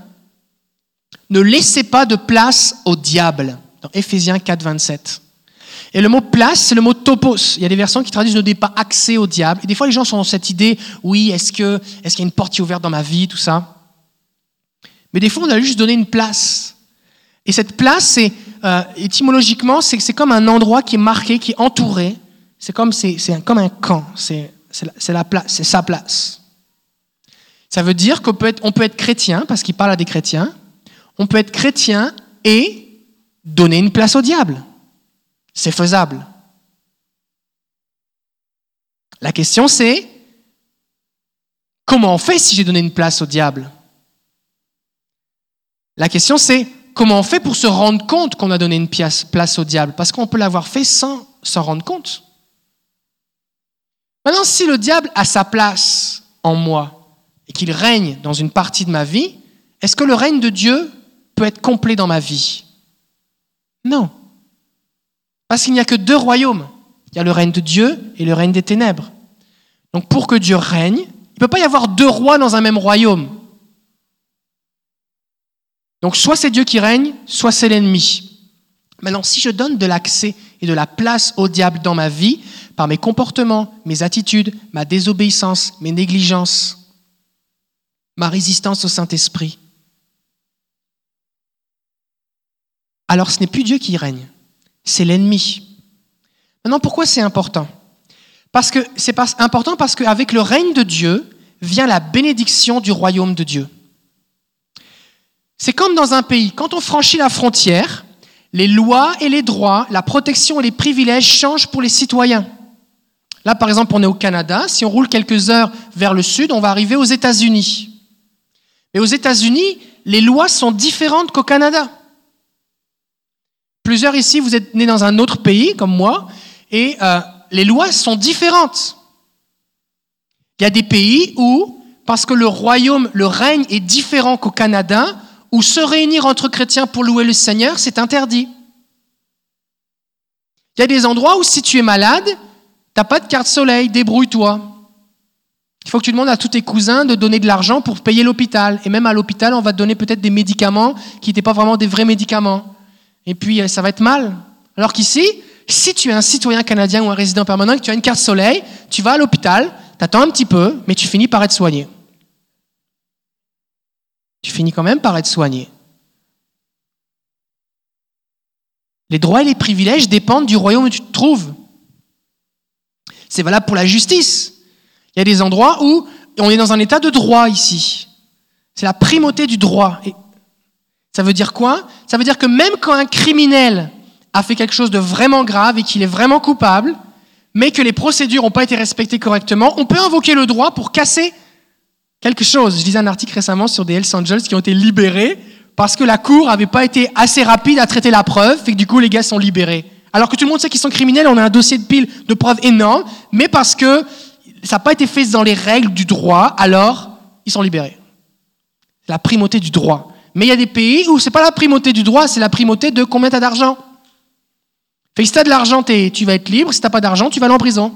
ne laissez pas de place au diable, dans Éphésiens 4, 27. Et le mot place, c'est le mot topos. Il y a des versions qui traduisent ne donnez pas accès au diable. Et des fois, les gens sont dans cette idée, oui, est-ce que, est-ce qu'il y a une porte qui est ouverte dans ma vie, tout ça. Mais des fois, on a juste donné une place. Et cette place, c'est euh, étymologiquement, c'est comme un endroit qui est marqué, qui est entouré. C'est comme, c'est, comme un camp. C'est, la place, c'est sa place. Ça veut dire qu'on peut peut être chrétien, parce qu'il parle à des chrétiens. On peut être chrétien et donner une place au diable. C'est faisable. La question c'est, comment on fait si j'ai donné une place au diable? La question c'est, Comment on fait pour se rendre compte qu'on a donné une place au diable? Parce qu'on peut l'avoir fait sans s'en rendre compte. Maintenant, si le diable a sa place en moi et qu'il règne dans une partie de ma vie, est-ce que le règne de Dieu peut être complet dans ma vie? Non. Parce qu'il n'y a que deux royaumes. Il y a le règne de Dieu et le règne des ténèbres. Donc pour que Dieu règne, il ne peut pas y avoir deux rois dans un même royaume. Donc soit c'est Dieu qui règne, soit c'est l'ennemi. Maintenant, si je donne de l'accès et de la place au diable dans ma vie, par mes comportements, mes attitudes, ma désobéissance, mes négligences, ma résistance au Saint-Esprit, alors ce n'est plus Dieu qui règne, c'est l'ennemi. Maintenant, pourquoi c'est important? Parce que c'est important parce qu'avec le règne de Dieu vient la bénédiction du royaume de Dieu. C'est comme dans un pays, quand on franchit la frontière, les lois et les droits, la protection et les privilèges changent pour les citoyens. Là, par exemple, on est au Canada. Si on roule quelques heures vers le sud, on va arriver aux États-Unis. Mais aux États-Unis, les lois sont différentes qu'au Canada. Plusieurs ici, vous êtes nés dans un autre pays, comme moi, et euh, les lois sont différentes. Il y a des pays où, parce que le royaume, le règne est différent qu'au Canada, ou se réunir entre chrétiens pour louer le Seigneur, c'est interdit. Il y a des endroits où si tu es malade, tu n'as pas de carte soleil, débrouille-toi. Il faut que tu demandes à tous tes cousins de donner de l'argent pour payer l'hôpital. Et même à l'hôpital, on va te donner peut-être des médicaments qui n'étaient pas vraiment des vrais médicaments. Et puis, euh, ça va être mal. Alors qu'ici, si tu es un citoyen canadien ou un résident permanent que tu as une carte soleil, tu vas à l'hôpital, tu attends un petit peu, mais tu finis par être soigné tu finis quand même par être soigné. Les droits et les privilèges dépendent du royaume où tu te trouves. C'est valable pour la justice. Il y a des endroits où on est dans un état de droit ici. C'est la primauté du droit. Ça veut dire quoi? Ça veut dire que même quand un criminel a fait quelque chose de vraiment grave et qu'il est vraiment coupable, mais que les procédures n'ont pas été respectées correctement, on peut invoquer le droit pour casser quelque chose. Je lisais un article récemment sur des Hells Angels qui ont été libérés parce que la cour n'avait pas été assez rapide à traiter la preuve, et que du coup les gars sont libérés. Alors que tout le monde sait qu'ils sont criminels, on a un dossier de pile de preuves énorme, mais parce que ça n'a pas été fait dans les règles du droit, alors ils sont libérés. La primauté du droit. Mais il y a des pays où c'est pas la primauté du droit, c'est la primauté de combien tu as d'argent. Si tu as de l'argent, tu vas être libre. Si tu n'as pas d'argent, tu vas aller en prison.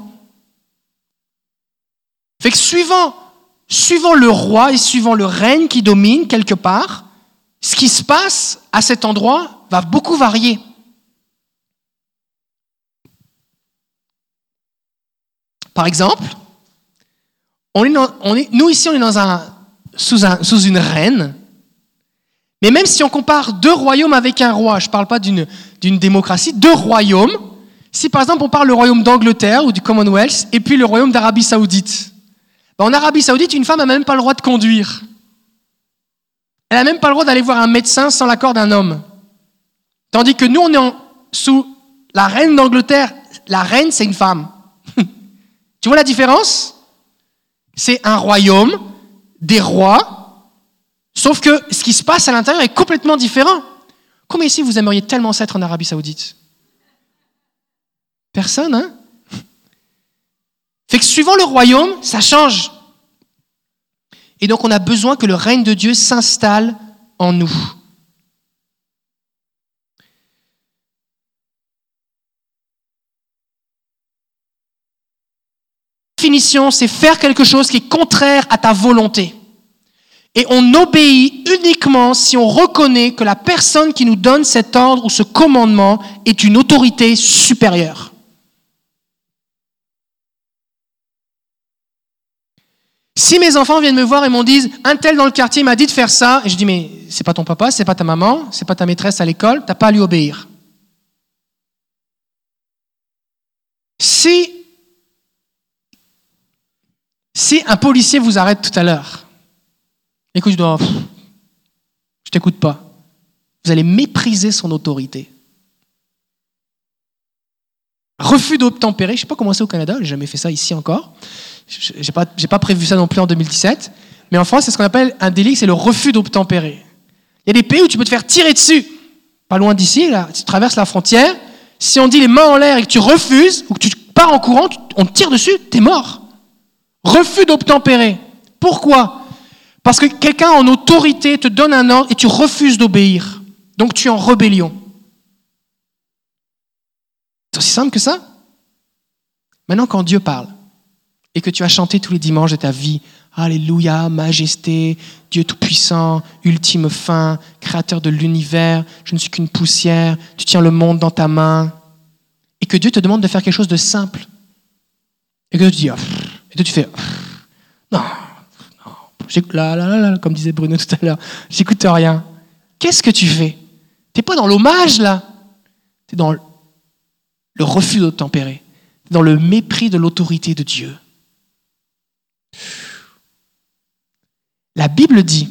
Fait que suivant, suivant le roi et suivant le règne qui domine quelque part, ce qui se passe à cet endroit va beaucoup varier. Par exemple, on est, nous ici, on est dans un, sous une reine mais même si on compare deux royaumes avec un roi, je ne parle pas d'une démocratie, deux royaumes, si par exemple on parle le royaume d'Angleterre ou du Commonwealth et puis le royaume d'Arabie saoudite, ben, en Arabie saoudite, une femme n'a même pas le droit de conduire. Elle n'a même pas le droit d'aller voir un médecin sans l'accord d'un homme. Tandis que nous, on est sous la reine d'Angleterre. La reine, c'est une femme. tu vois la différence? C'est un royaume, des rois, Sauf que ce qui se passe à l'intérieur est complètement différent. Comment ici vous aimeriez tellement s'être en Arabie Saoudite? Personne, hein? Fait que suivant le royaume, ça change. Et donc on a besoin que le règne de Dieu s'installe en nous. Définition, c'est faire quelque chose qui est contraire à ta volonté. Et on obéit uniquement si on reconnaît que la personne qui nous donne cet ordre ou ce commandement est une autorité supérieure. Si mes enfants viennent me voir et m'ont dit un tel dans le quartier m'a dit de faire ça, et je dis mais c'est pas ton papa, c'est pas ta maman, c'est pas ta maîtresse à l'école, t'as pas à lui obéir. Si si un policier vous arrête tout à l'heure Écoute, je dois. Je t'écoute pas. Vous allez mépriser son autorité. Refus d'obtempérer. Je ne sais pas comment c'est au Canada, je n'ai jamais fait ça ici encore. Je n'ai pas, pas prévu ça non plus en 2017. Mais en France, c'est ce qu'on appelle un délit, c'est le refus d'obtempérer. Il y a des pays où tu peux te faire tirer dessus. Pas loin d'ici, tu traverses la frontière. Si on dit les mains en l'air et que tu refuses, ou que tu pars en courant, on te tire dessus, tu es mort. Refus d'obtempérer. Pourquoi? Parce que quelqu'un en autorité te donne un ordre et tu refuses d'obéir. Donc tu es en rébellion. C'est aussi simple que ça. Maintenant, quand Dieu parle et que tu as chanté tous les dimanches de ta vie, Alléluia, majesté, Dieu tout-puissant, ultime fin, créateur de l'univers, je ne suis qu'une poussière, tu tiens le monde dans ta main, et que Dieu te demande de faire quelque chose de simple, et que tu dis, ah, et que tu fais, non, là, là, là, comme disait Bruno tout à l'heure, j'écoute rien. Qu'est-ce que tu fais? T'es pas dans l'hommage là? Tu es dans le refus d'obtempérer. dans le mépris de l'autorité de Dieu. La Bible dit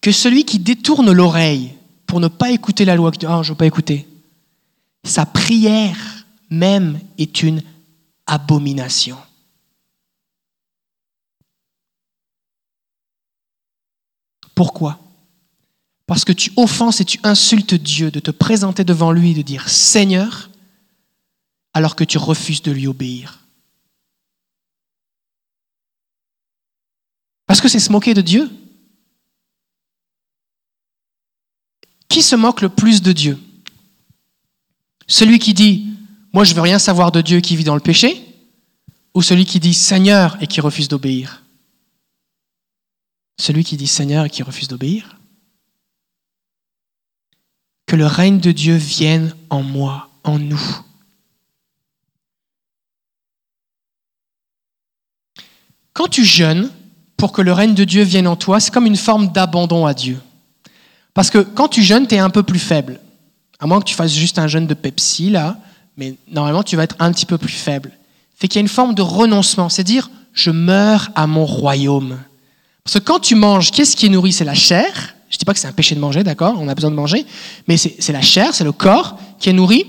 que celui qui détourne l'oreille pour ne pas écouter la loi, ah, je veux pas écouter, sa prière même est une abomination. Pourquoi? Parce que tu offenses et tu insultes Dieu de te présenter devant lui et de dire Seigneur, alors que tu refuses de lui obéir. Parce que c'est se moquer de Dieu. Qui se moque le plus de Dieu? Celui qui dit Moi je veux rien savoir de Dieu qui vit dans le péché Ou celui qui dit Seigneur et qui refuse d'obéir? Celui qui dit Seigneur et qui refuse d'obéir Que le règne de Dieu vienne en moi, en nous. Quand tu jeûnes pour que le règne de Dieu vienne en toi, c'est comme une forme d'abandon à Dieu. Parce que quand tu jeûnes, tu es un peu plus faible. À moins que tu fasses juste un jeûne de Pepsi, là, mais normalement, tu vas être un petit peu plus faible. Fait qu'il y a une forme de renoncement, c'est dire, je meurs à mon royaume. Parce que quand tu manges, qu'est-ce qui est nourri? C'est la chair. Je ne dis pas que c'est un péché de manger, d'accord? On a besoin de manger. Mais c'est la chair, c'est le corps qui est nourri.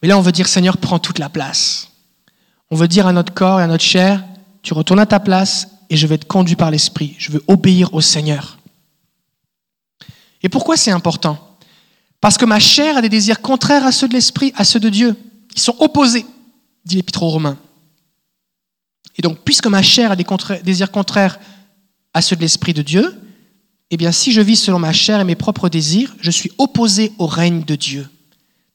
Mais là, on veut dire, Seigneur, prends toute la place. On veut dire à notre corps et à notre chair, tu retournes à ta place et je vais être conduit par l'Esprit. Je veux obéir au Seigneur. Et pourquoi c'est important? Parce que ma chair a des désirs contraires à ceux de l'esprit, à ceux de Dieu. Ils sont opposés, dit l'Épître aux Romains. Et donc, puisque ma chair a des désirs contraires à ceux de l'esprit de Dieu, eh bien, si je vis selon ma chair et mes propres désirs, je suis opposé au règne de Dieu.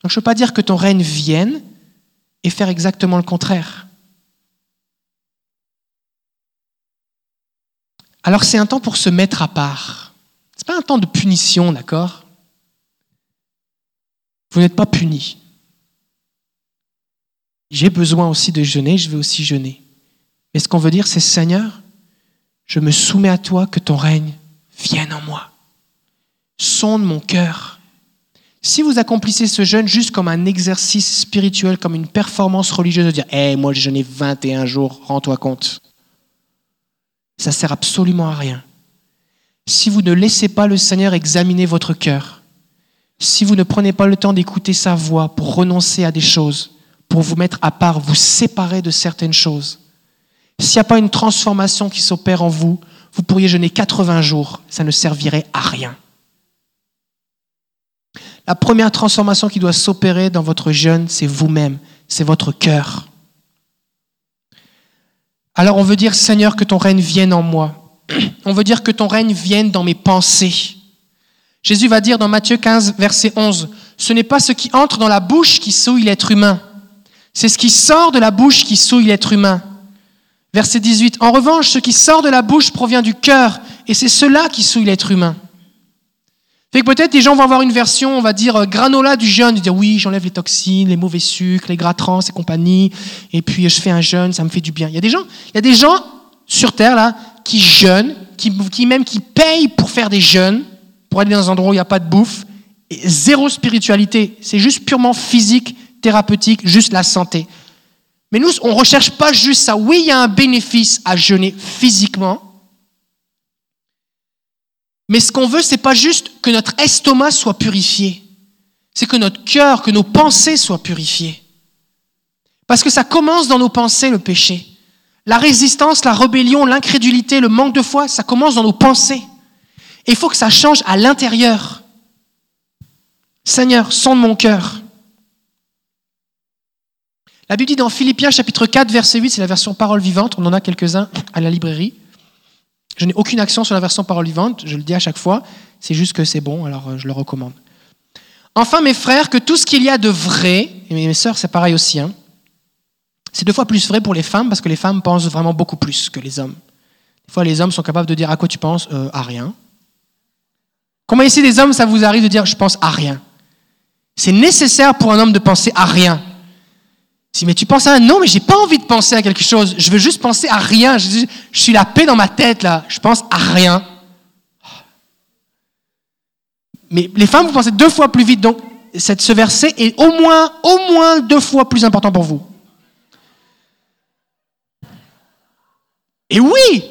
Donc, je ne peux pas dire que ton règne vienne et faire exactement le contraire. Alors, c'est un temps pour se mettre à part. Ce n'est pas un temps de punition, d'accord? Vous n'êtes pas puni. J'ai besoin aussi de jeûner, je vais aussi jeûner. Mais ce qu'on veut dire, c'est Seigneur, je me soumets à toi, que ton règne vienne en moi. Sonde mon cœur. Si vous accomplissez ce jeûne juste comme un exercice spirituel, comme une performance religieuse, de dire Hé, moi j'ai jeûné 21 jours, rends-toi compte. Ça sert absolument à rien. Si vous ne laissez pas le Seigneur examiner votre cœur, si vous ne prenez pas le temps d'écouter sa voix pour renoncer à des choses, pour vous mettre à part, vous séparer de certaines choses, s'il n'y a pas une transformation qui s'opère en vous, vous pourriez jeûner 80 jours, ça ne servirait à rien. La première transformation qui doit s'opérer dans votre jeûne, c'est vous-même, c'est votre cœur. Alors on veut dire, Seigneur, que ton règne vienne en moi. On veut dire que ton règne vienne dans mes pensées. Jésus va dire dans Matthieu 15, verset 11, Ce n'est pas ce qui entre dans la bouche qui souille l'être humain, c'est ce qui sort de la bouche qui souille l'être humain. Verset 18. En revanche, ce qui sort de la bouche provient du cœur, et c'est cela qui souille l'être humain. Fait que peut-être des gens vont avoir une version, on va dire, euh, granola du jeûne, dire oui, j'enlève les toxines, les mauvais sucres, les gras trans et compagnie, et puis je fais un jeûne, ça me fait du bien. Il y a des gens, il y a des gens sur Terre, là, qui jeûnent, qui, qui même qui payent pour faire des jeûnes, pour aller dans un endroit où il n'y a pas de bouffe, et zéro spiritualité. C'est juste purement physique, thérapeutique, juste la santé. Mais nous, on ne recherche pas juste ça. Oui, il y a un bénéfice à jeûner physiquement. Mais ce qu'on veut, c'est pas juste que notre estomac soit purifié. C'est que notre cœur, que nos pensées soient purifiées. Parce que ça commence dans nos pensées, le péché. La résistance, la rébellion, l'incrédulité, le manque de foi, ça commence dans nos pensées. Et il faut que ça change à l'intérieur. Seigneur, sonde mon cœur. La Bible dit dans Philippiens chapitre 4, verset 8, c'est la version parole vivante, on en a quelques-uns à la librairie. Je n'ai aucune action sur la version parole vivante, je le dis à chaque fois, c'est juste que c'est bon, alors euh, je le recommande. Enfin, mes frères, que tout ce qu'il y a de vrai, et mes sœurs, c'est pareil aussi, hein, c'est deux fois plus vrai pour les femmes parce que les femmes pensent vraiment beaucoup plus que les hommes. Des fois, les hommes sont capables de dire à quoi tu penses euh, À rien. Comment ici, les hommes, ça vous arrive de dire je pense à rien? C'est nécessaire pour un homme de penser à rien. Si, mais tu penses à un non, mais j'ai pas envie de penser à quelque chose. Je veux juste penser à rien. Je, suis la paix dans ma tête là. Je pense à rien. Mais les femmes, vous pensez deux fois plus vite. Donc, cette, ce verset est au moins, au moins deux fois plus important pour vous. Et oui,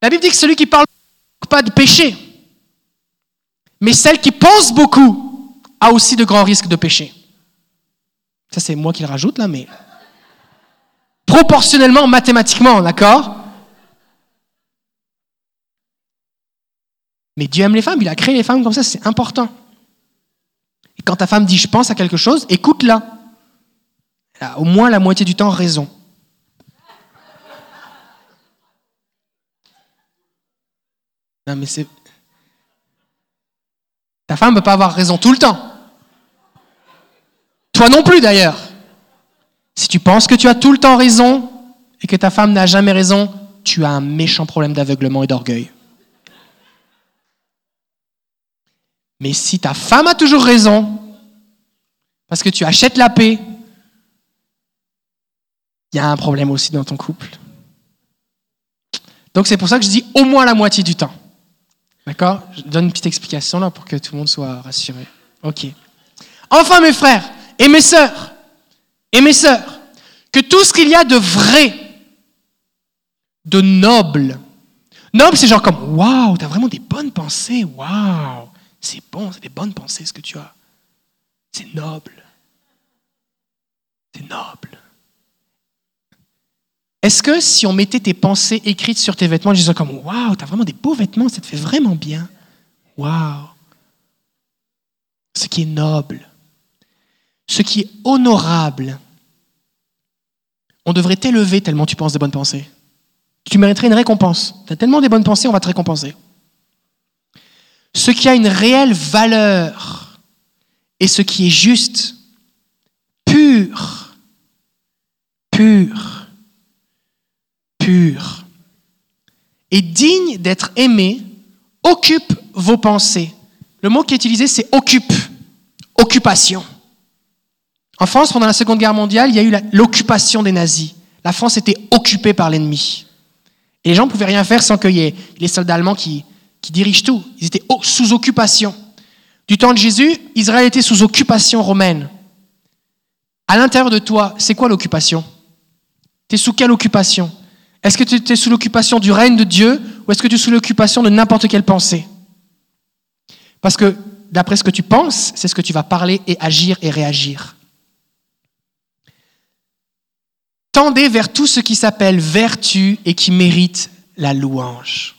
la Bible dit que celui qui parle pas de péché, mais celle qui pense beaucoup a aussi de grands risques de péché. Ça, c'est moi qui le rajoute là, mais proportionnellement, mathématiquement, d'accord? Mais Dieu aime les femmes, il a créé les femmes comme ça, c'est important. Et quand ta femme dit je pense à quelque chose, écoute-la. Elle a au moins la moitié du temps raison. Non, mais c'est. Ta femme ne peut pas avoir raison tout le temps. Toi non plus d'ailleurs. Si tu penses que tu as tout le temps raison et que ta femme n'a jamais raison, tu as un méchant problème d'aveuglement et d'orgueil. Mais si ta femme a toujours raison, parce que tu achètes la paix, il y a un problème aussi dans ton couple. Donc c'est pour ça que je dis au moins la moitié du temps. D'accord? Je donne une petite explication là pour que tout le monde soit rassuré. Ok. Enfin mes frères, et mes sœurs, et mes sœurs, que tout ce qu'il y a de vrai, de noble, noble c'est genre comme, waouh, tu as vraiment des bonnes pensées, waouh, c'est bon, c'est des bonnes pensées ce que tu as. C'est noble. C'est noble. Est-ce que si on mettait tes pensées écrites sur tes vêtements, je disais comme Waouh, as vraiment des beaux vêtements, ça te fait vraiment bien? Waouh. ce qui est noble, ce qui est honorable. On devrait t'élever tellement tu penses des bonnes pensées. Tu mériterais une récompense. Tu as tellement des bonnes pensées, on va te récompenser. Ce qui a une réelle valeur et ce qui est juste, pur, pur, pur, et digne d'être aimé, occupe vos pensées. Le mot qui est utilisé, c'est occupe, occupation. En France, pendant la Seconde Guerre mondiale, il y a eu l'occupation des nazis. La France était occupée par l'ennemi. Et les gens ne pouvaient rien faire sans qu'il y ait les soldats allemands qui, dirigent tout. Ils étaient sous occupation. Du temps de Jésus, Israël était sous occupation romaine. À l'intérieur de toi, c'est quoi l'occupation? Tu es sous quelle occupation? Est-ce que tu es sous l'occupation du règne de Dieu ou est-ce que tu es sous l'occupation de n'importe quelle pensée? Parce que d'après ce que tu penses, c'est ce que tu vas parler et agir et réagir. Tendez vers tout ce qui s'appelle vertu et qui mérite la louange.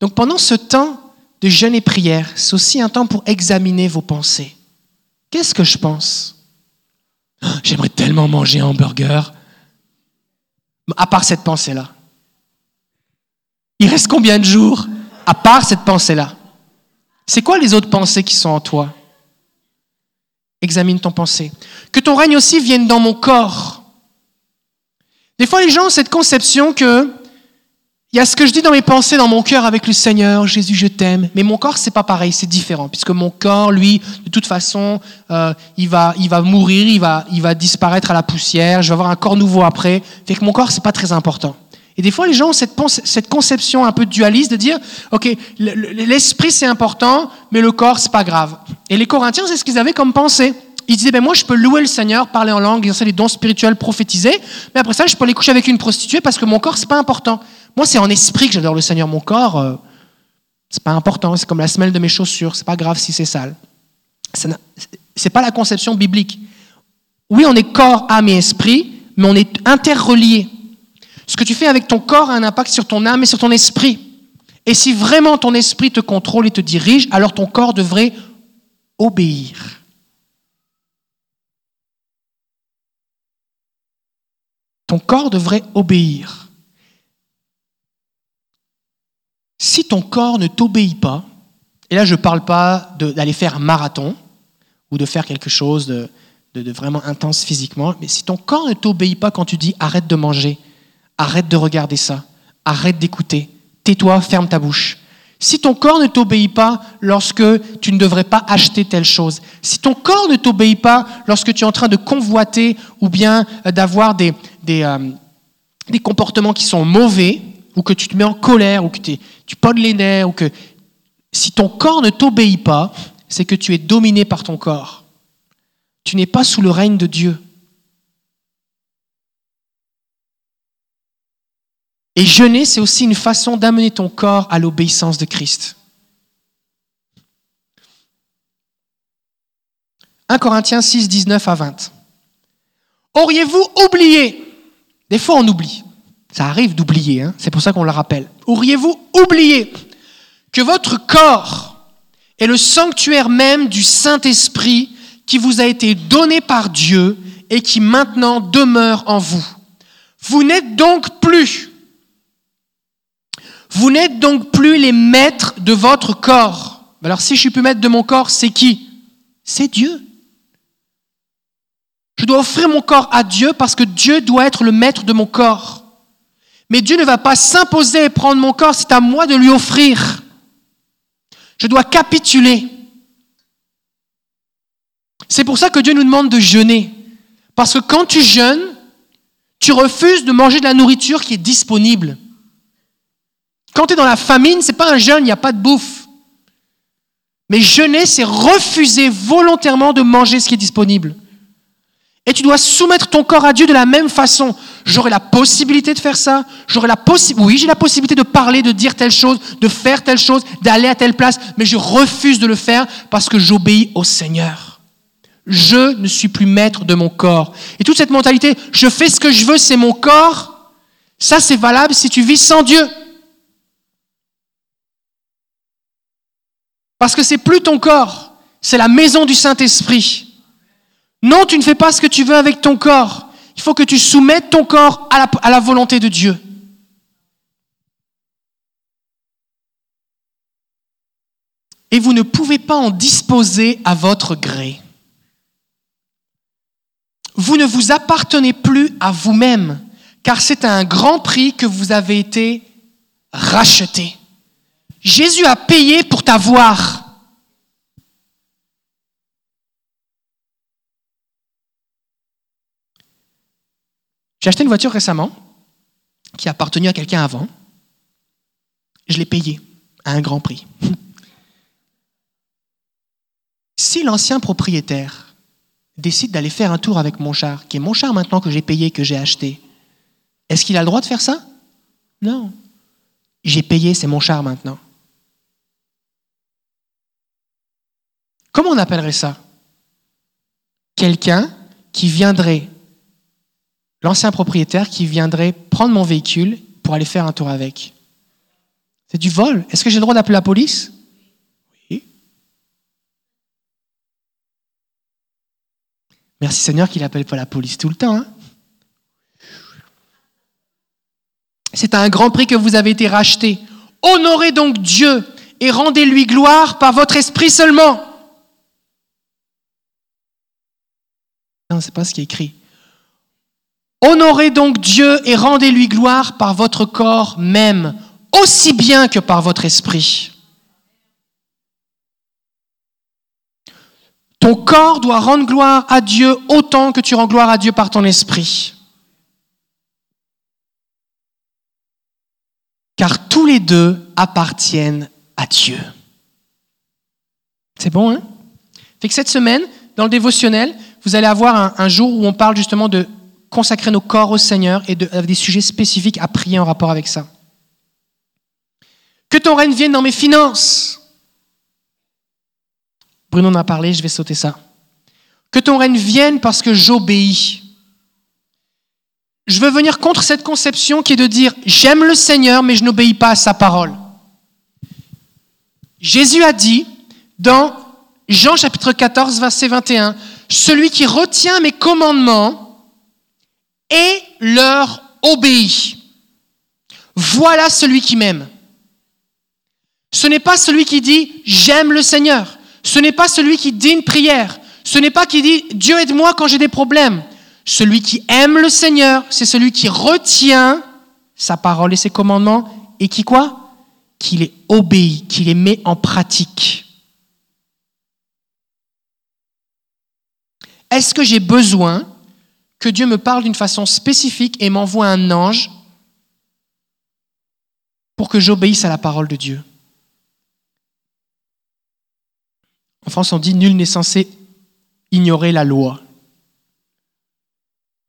Donc pendant ce temps de jeûne et prière, c'est aussi un temps pour examiner vos pensées. Qu'est-ce que je pense? J'aimerais tellement manger un hamburger. À part cette pensée-là. Il reste combien de jours à part cette pensée-là? C'est quoi les autres pensées qui sont en toi? Examine ton pensée. Que ton règne aussi vienne dans mon corps. Des fois, les gens ont cette conception que il y a ce que je dis dans mes pensées, dans mon cœur avec le Seigneur, Jésus, je t'aime. Mais mon corps, c'est pas pareil, c'est différent, puisque mon corps, lui, de toute façon, euh, il va, il va mourir, il va, il va disparaître à la poussière. Je vais avoir un corps nouveau après. Fait que mon corps, c'est pas très important. Et des fois, les gens ont cette, cette conception un peu dualiste de dire, ok, l'esprit c'est important, mais le corps c'est pas grave. Et les Corinthiens, c'est ce qu'ils avaient comme pensée. Ils disaient, ben moi je peux louer le Seigneur, parler en langue, exercer les dons spirituels, prophétiser, mais après ça, je peux aller coucher avec une prostituée parce que mon corps c'est pas important. Moi, c'est en esprit que j'adore le Seigneur. Mon corps, euh, c'est pas important. C'est comme la semelle de mes chaussures. C'est pas grave si c'est sale. C'est pas la conception biblique. Oui, on est corps, âme et esprit, mais on est interreliés. Ce que tu fais avec ton corps a un impact sur ton âme et sur ton esprit. Et si vraiment ton esprit te contrôle et te dirige, alors ton corps devrait obéir. Ton corps devrait obéir. Si ton corps ne t'obéit pas, et là je ne parle pas d'aller faire marathon ou de faire quelque chose de, de, vraiment intense physiquement, mais si ton corps ne t'obéit pas quand tu dis arrête de manger, arrête de regarder ça, arrête d'écouter, tais-toi, ferme ta bouche. Si ton corps ne t'obéit pas lorsque tu ne devrais pas acheter telle chose, si ton corps ne t'obéit pas lorsque tu es en train de convoiter ou bien euh, d'avoir des, des, euh, des comportements qui sont mauvais, ou que tu te mets en colère, ou que tu podes les nerfs, ou que si ton corps ne t'obéit pas, c'est que tu es dominé par ton corps. Tu n'es pas sous le règne de Dieu. Et jeûner, c'est aussi une façon d'amener ton corps à l'obéissance de Christ. 1 Corinthiens 6, 19 à 20. Auriez-vous oublié Des fois, on oublie. Ça arrive d'oublier, hein. c'est pour ça qu'on le rappelle. Auriez-vous oublié que votre corps est le sanctuaire même du Saint-Esprit qui vous a été donné par Dieu et qui maintenant demeure en vous? Vous n'êtes donc plus, vous n'êtes donc plus les maîtres de votre corps. Alors si je suis plus maître de mon corps, c'est qui? C'est Dieu. Je dois offrir mon corps à Dieu parce que Dieu doit être le maître de mon corps. Mais Dieu ne va pas s'imposer et prendre mon corps, c'est à moi de lui offrir. Je dois capituler. C'est pour ça que Dieu nous demande de jeûner. Parce que quand tu jeûnes, tu refuses de manger de la nourriture qui est disponible. Quand tu es dans la famine, ce n'est pas un jeûne, il n'y a pas de bouffe. Mais jeûner, c'est refuser volontairement de manger ce qui est disponible. Et tu dois soumettre ton corps à Dieu de la même façon. J'aurai la possibilité de faire ça. J'aurai la oui, j'ai la possibilité de parler, de dire telle chose, de faire telle chose, d'aller à telle place, mais je refuse de le faire parce que j'obéis au Seigneur. Je ne suis plus maître de mon corps. Et toute cette mentalité, je fais ce que je veux, c'est mon corps. Ça, c'est valable si tu vis sans Dieu. Parce que c'est plus ton corps, c'est la maison du Saint-Esprit. Non, tu ne fais pas ce que tu veux avec ton corps. Il faut que tu soumettes ton corps à la, volonté de Dieu. Et vous ne pouvez pas en disposer à votre gré. Vous ne vous appartenez plus à vous-même, car c'est à un grand prix que vous avez été racheté. Jésus a payé pour t'avoir. J'ai acheté une voiture récemment qui a appartenu à quelqu'un avant. Je l'ai payée à un grand prix. Si l'ancien propriétaire décide d'aller faire un tour avec mon char, qui est mon char maintenant que j'ai payé, que j'ai acheté, est-ce qu'il a le droit de faire ça? Non. J'ai payé, c'est mon char maintenant. Comment on appellerait ça? Quelqu'un qui viendrait, l'ancien propriétaire qui viendrait prendre mon véhicule pour aller faire un tour avec. C'est du vol. Est-ce que j'ai le droit d'appeler la police? Oui. Merci Seigneur qu'il n'appelle pas la police tout le temps. Hein. C'est à un grand prix que vous avez été racheté. Honorez donc Dieu et rendez-lui gloire par votre esprit seulement. Non, c'est pas ce qui est écrit. Honorez donc Dieu et rendez-lui gloire par votre corps même, aussi bien que par votre esprit. Ton corps doit rendre gloire à Dieu autant que tu rends gloire à Dieu par ton esprit. Car tous les deux appartiennent à Dieu. C'est bon, hein? Fait que cette semaine, dans le dévotionnel, vous allez avoir un, jour où on parle justement de consacrer nos corps au Seigneur et de, des sujets spécifiques à prier en rapport avec ça. Que ton règne vienne dans mes finances. Bruno en a parlé, je vais sauter ça. Que ton règne vienne parce que j'obéis. Je veux venir contre cette conception qui est de dire j'aime le Seigneur mais je n'obéis pas à sa parole. Jésus a dit dans Jean chapitre 14 verset 21 celui qui retient mes commandements et leur obéit. Voilà celui qui m'aime. Ce n'est pas celui qui dit j'aime le Seigneur. Ce n'est pas celui qui dit une prière. Ce n'est pas qui dit Dieu aide-moi quand j'ai des problèmes. Celui qui aime le Seigneur, c'est celui qui retient sa parole et ses commandements et qui quoi? Qui les obéit, qui les met en pratique. Est-ce que j'ai besoin que Dieu me parle d'une façon spécifique et m'envoie un ange pour que j'obéisse à la parole de Dieu En France, on dit nul n'est censé ignorer la loi.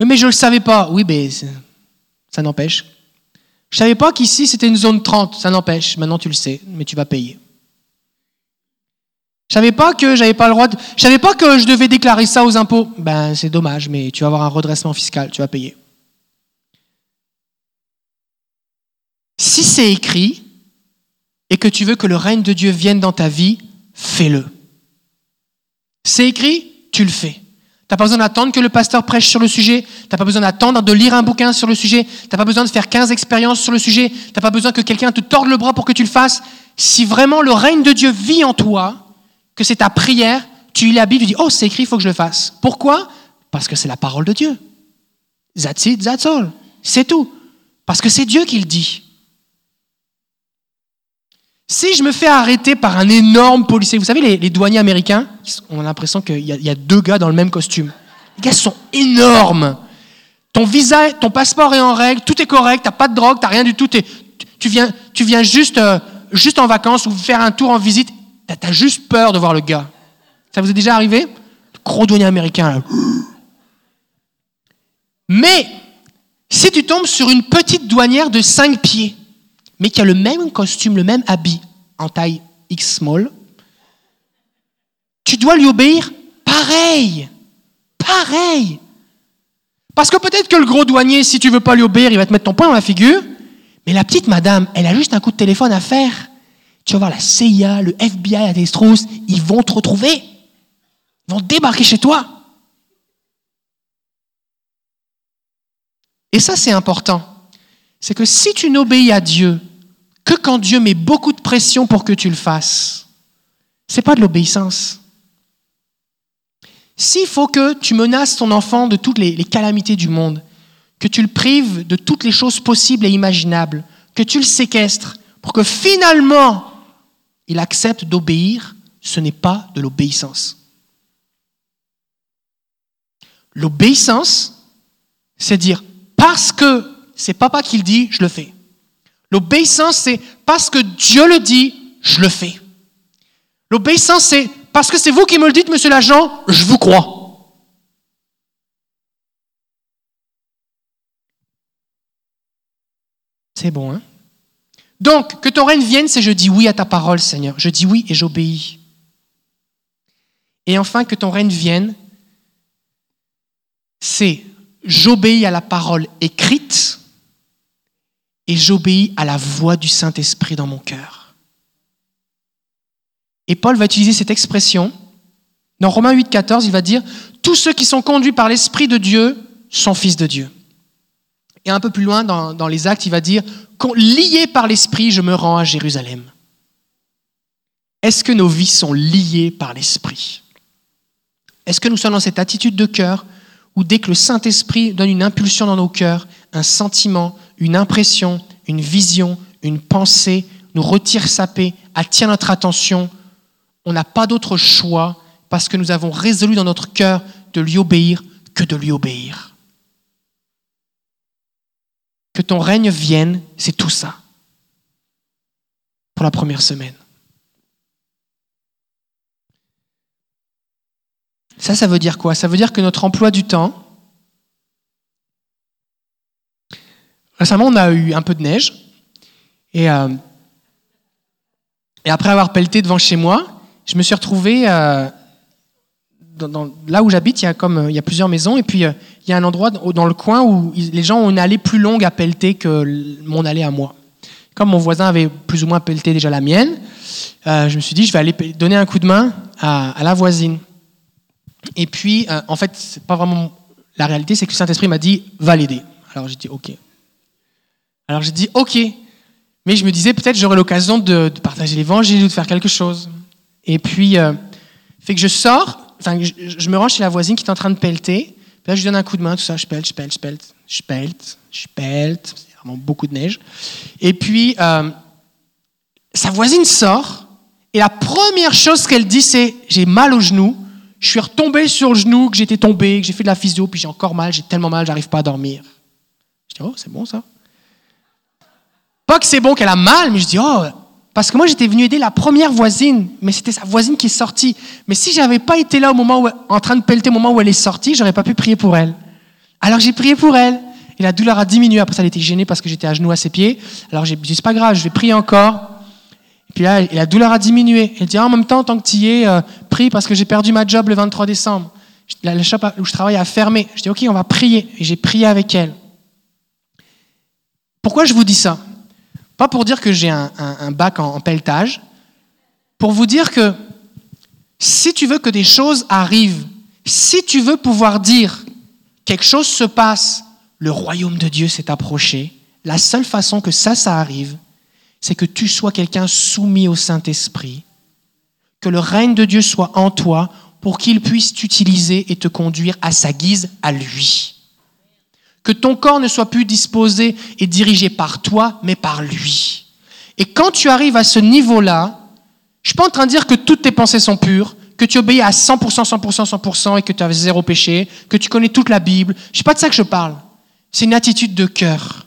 Mais je ne le savais pas. Oui, mais ça n'empêche. Je ne savais pas qu'ici c'était une zone 30. Ça n'empêche. Maintenant tu le sais, mais tu vas payer. Je savais pas que j'avais pas le droit. Je savais pas que je devais déclarer ça aux impôts. Ben, c'est dommage, mais tu vas avoir un redressement fiscal, tu vas payer. Si c'est écrit et que tu veux que le règne de Dieu vienne dans ta vie, fais-le. C'est écrit, tu le fais. Tu n'as pas besoin d'attendre que le pasteur prêche sur le sujet. Tu n'as pas besoin d'attendre de lire un bouquin sur le sujet. Tu n'as pas besoin de faire 15 expériences sur le sujet. Tu n'as pas besoin que quelqu'un te torde le bras pour que tu le fasses. Si vraiment le règne de Dieu vit en toi, que c'est ta prière, tu lis la Bible, tu dis, oh, c'est écrit, il faut que je le fasse. Pourquoi? Parce que c'est la parole de Dieu. That's it, that's all. C'est tout. Parce que c'est Dieu qui le dit. Si je me fais arrêter par un énorme policier, vous savez, les, douaniers américains, on a l'impression qu'il y, a deux gars dans le même costume. Les gars sont énormes. Ton visa, ton passeport est en règle, tout est correct, t'as pas de drogue, t'as rien du tout. Tu viens, tu viens juste, euh, juste en vacances ou faire un tour en visite T'as juste peur de voir le gars. Ça vous est déjà arrivé? Le gros douanier américain. Mais, si tu tombes sur une petite douanière de 5 pieds, mais qui a le même costume, le même habit, en taille X small, tu dois lui obéir pareil. Pareil. Parce que peut-être que le gros douanier, si tu veux pas lui obéir, il va te mettre ton poing dans la figure. Mais la petite madame, elle a juste un coup de téléphone à faire tu vas voir la CIA, le FBI à tes ils vont te retrouver. Ils vont débarquer chez toi. Et ça, c'est important. C'est que si tu n'obéis à Dieu que quand Dieu met beaucoup de pression pour que tu le fasses, c'est pas de l'obéissance. S'il faut que tu menaces ton enfant de toutes les calamités du monde, que tu le prives de toutes les choses possibles et imaginables, que tu le séquestres, pour que finalement il accepte d'obéir, ce n'est pas de l'obéissance. L'obéissance, c'est dire parce que c'est papa qui le dit, je le fais. L'obéissance, c'est parce que Dieu le dit, je le fais. L'obéissance, c'est parce que c'est vous qui me le dites, monsieur l'agent, je vous crois. C'est bon, hein? Donc, que ton règne vienne, c'est je dis oui à ta parole, Seigneur. Je dis oui et j'obéis. Et enfin, que ton règne vienne, c'est j'obéis à la parole écrite et j'obéis à la voix du Saint-Esprit dans mon cœur. Et Paul va utiliser cette expression. Dans Romains 8, 14, il va dire Tous ceux qui sont conduits par l'Esprit de Dieu sont fils de Dieu. Et un peu plus loin, dans, dans les actes, il va dire Liés par l'Esprit, je me rends à Jérusalem. Est-ce que nos vies sont liées par l'Esprit? Est-ce que nous sommes dans cette attitude de cœur où dès que le Saint-Esprit donne une impulsion dans nos cœurs, un sentiment, une impression, une vision, une pensée, nous retire sa paix, attire notre attention, on n'a pas d'autre choix parce que nous avons résolu dans notre cœur de lui obéir que de lui obéir? Que ton règne vienne, c'est tout ça. Pour la première semaine. Ça, ça veut dire quoi? Ça veut dire que notre emploi du temps, récemment on a eu un peu de neige, et, euh, après avoir pelleté devant chez moi, je me suis retrouvé euh, là où j'habite, il y a comme il y a plusieurs maisons, et puis euh, il y a un endroit dans le coin où les gens ont une allée plus longue à pelleter que mon allée à moi. Comme mon voisin avait plus ou moins pelleté déjà la mienne, je me suis dit je vais aller donner un coup de main à, la voisine. Et puis, euh, en fait, c'est pas vraiment la réalité, c'est que le Saint-Esprit m'a dit va l'aider. Alors j'ai dit ok. Alors j'ai dit ok, mais je me disais peut-être j'aurai l'occasion de, partager l'évangile ou de faire quelque chose. Et puis, euh, fait que je sors, je, me rends chez la voisine qui est en train de pelleter. Là, je lui donne un coup de main, tout ça, je pelte, je pelte, je pelte, je pelte, je pelte. C'est vraiment beaucoup de neige. Et puis, euh, sa voisine sort, et la première chose qu'elle dit, c'est j'ai mal au genou je suis retombé sur le genou, que j'étais tombé, que j'ai fait de la physio, puis j'ai encore mal, j'ai tellement mal, j'arrive pas à dormir. Je dis, oh, c'est bon ça. Pas que c'est bon qu'elle a mal, mais je dis, oh, parce que moi j'étais venu aider la première voisine, mais c'était sa voisine qui est sortie. Mais si j'avais pas été là au moment en train de pelleter au moment où elle est sortie, j'aurais pas pu prier pour elle. Alors j'ai prié pour elle. Et la douleur a diminué. Après, ça, elle était gênée parce que j'étais à genoux à ses pieds. Alors j'ai dit, c'est pas grave, je vais prier encore. Puis là, la douleur a diminué. Elle dit, ah, en même temps, tant que tu y es, prie parce que j'ai perdu ma job le 23 décembre. La, shop où je travaille a fermé. Je dis, ok, on va prier. Et j'ai prié avec elle. Pourquoi je vous dis ça? Pas pour dire que j'ai un, bac en, en pelletage, pour vous dire que si tu veux que des choses arrivent, si tu veux pouvoir dire quelque chose se passe, le royaume de Dieu s'est approché, la seule façon que ça, ça arrive, c'est que tu sois quelqu'un soumis au Saint-Esprit, que le règne de Dieu soit en toi pour qu'il puisse t'utiliser et te conduire à sa guise, à lui. Que ton corps ne soit plus disposé et dirigé par toi, mais par lui. Et quand tu arrives à ce niveau-là, je suis pas en train de dire que toutes tes pensées sont pures, que tu obéis à 100%, 100%, 100% et que tu as zéro péché, que tu connais toute la Bible. Je sais pas de ça que je parle. C'est une attitude de cœur.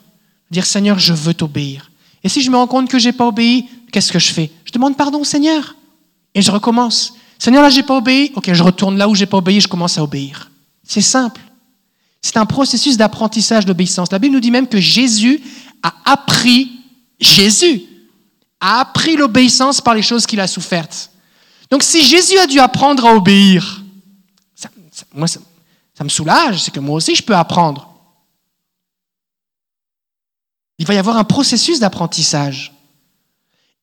Dire Seigneur, je veux t'obéir. Et si je me rends compte que j'ai pas obéi, qu'est-ce que je fais? Je demande pardon au Seigneur. Et je recommence. Seigneur, là, j'ai pas obéi. Ok, je retourne là où j'ai pas obéi, je commence à obéir. C'est simple. C'est un processus d'apprentissage d'obéissance. La Bible nous dit même que Jésus a appris, Jésus a appris l'obéissance par les choses qu'il a souffertes. Donc si Jésus a dû apprendre à obéir, moi, ça me soulage, c'est que moi aussi je peux apprendre. Il va y avoir un processus d'apprentissage.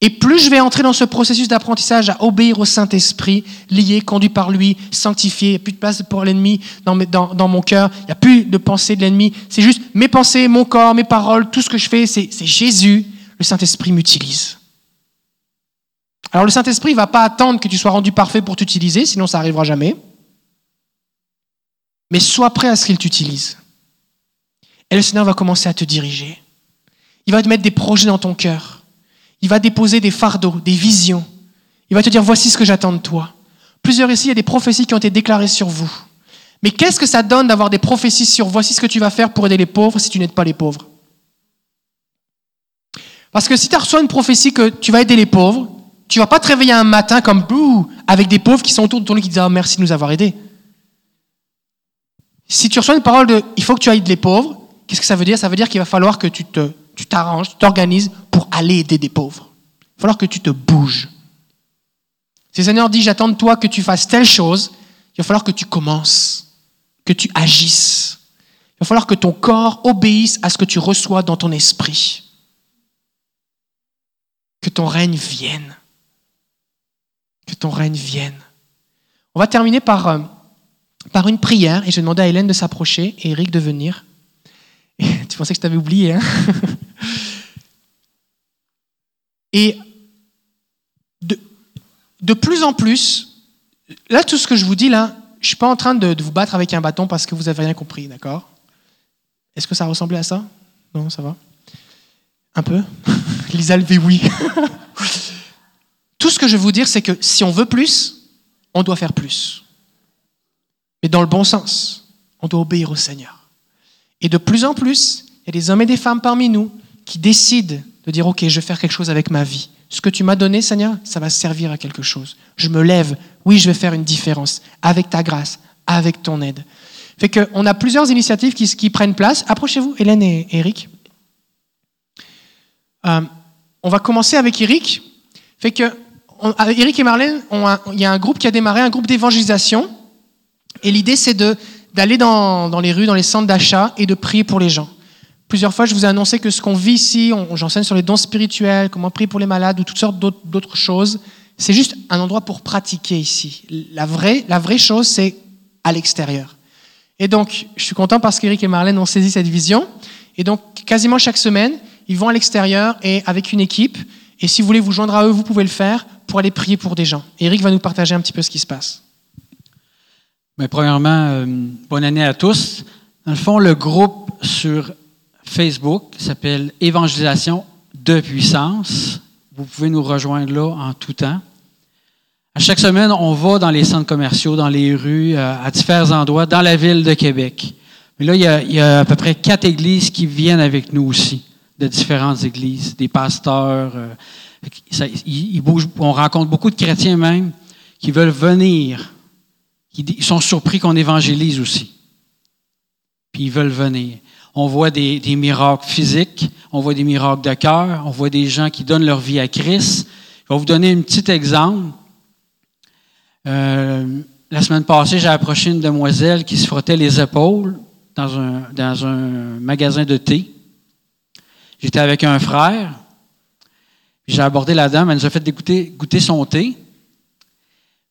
Et plus je vais entrer dans ce processus d'apprentissage à obéir au Saint-Esprit, lié, conduit par lui, sanctifié, il n'y a plus de place pour l'ennemi dans, mon cœur, il n'y a plus de pensée de l'ennemi, c'est juste mes pensées, mon corps, mes paroles, tout ce que je fais, c'est Jésus, le Saint-Esprit m'utilise. Alors le Saint-Esprit ne va pas attendre que tu sois rendu parfait pour t'utiliser, sinon ça n'arrivera jamais. Mais sois prêt à ce qu'il t'utilise. Et le Seigneur va commencer à te diriger. Il va te mettre des projets dans ton cœur. Il va déposer des fardeaux, des visions. Il va te dire, voici ce que j'attends de toi. Plusieurs ici, il y a des prophéties qui ont été déclarées sur vous. Mais qu'est-ce que ça donne d'avoir des prophéties sur voici ce que tu vas faire pour aider les pauvres si tu n'aides pas les pauvres? Parce que si tu reçois une prophétie que tu vas aider les pauvres, tu vas pas te réveiller un matin comme bouh avec des pauvres qui sont autour de ton lit qui disent ah, merci de nous avoir aidés. Si tu reçois une parole de il faut que tu aides les pauvres, qu'est-ce que ça veut dire? Ça veut dire qu'il va falloir que tu te tu t'arranges, tu t'organises pour aller aider des pauvres. Il va falloir que tu te bouges. Si le Seigneur dit j'attends de toi que tu fasses telle chose, il va falloir que tu commences, que tu agisses. Il va falloir que ton corps obéisse à ce que tu reçois dans ton esprit. Que ton règne vienne. Que ton règne vienne. On va terminer par, euh, une prière et je vais demander à Hélène de s'approcher et Eric de venir. tu pensais que je t'avais oublié, hein? Et de, plus en plus, là, tout ce que je vous dis, là, je ne suis pas en train de, vous battre avec un bâton parce que vous n'avez rien compris, d'accord? Est-ce que ça ressemblait à ça? Non, ça va Un peu? Lisa levé oui. tout ce que je veux vous dire, c'est que si on veut plus, on doit faire plus. Mais dans le bon sens, on doit obéir au Seigneur. Et de plus en plus, il y a des hommes et des femmes parmi nous qui décident de dire, OK, je vais faire quelque chose avec ma vie. Ce que tu m'as donné, Seigneur, ça va servir à quelque chose. Je me lève, oui, je vais faire une différence avec ta grâce, avec ton aide. Fait qu'on a plusieurs initiatives qui, prennent place. Approchez-vous, Hélène et Eric. Euh, on va commencer avec Eric. Fait que Eric et Marlène, il y a un groupe qui a démarré, un groupe d'évangélisation. Et l'idée, c'est d'aller dans, dans les rues, dans les centres d'achat et de prier pour les gens. Plusieurs fois, je vous ai annoncé que ce qu'on vit ici, j'enseigne sur les dons spirituels, comment prier pour les malades ou toutes sortes d'autres choses. C'est juste un endroit pour pratiquer ici. La vraie, la vraie chose, c'est à l'extérieur. Et donc, je suis content parce qu'Éric et Marlène ont saisi cette vision. Et donc, quasiment chaque semaine, ils vont à l'extérieur et avec une équipe. Et si vous voulez vous joindre à eux, vous pouvez le faire pour aller prier pour des gens. Éric va nous partager un petit peu ce qui se passe. Mais premièrement, euh, bonne année à tous. Dans le fond, le groupe sur Facebook s'appelle Évangélisation de puissance. Vous pouvez nous rejoindre là en tout temps. À chaque semaine, on va dans les centres commerciaux, dans les rues, euh, à différents endroits, dans la ville de Québec. Mais là, il y, a, à peu près quatre églises qui viennent avec nous aussi, de différentes églises, des pasteurs. Euh, on rencontre beaucoup de chrétiens même qui veulent venir. Ils sont surpris qu'on évangélise aussi. Puis ils veulent venir. On voit des, miracles physiques, on voit des miracles de cœur, on voit des gens qui donnent leur vie à Christ. Je vais vous donner un petit exemple. Euh, la semaine passée, j'ai approché une demoiselle qui se frottait les épaules dans un, dans un magasin de thé. J'étais avec un frère. J'ai abordé la dame, elle nous a fait goûter, son thé.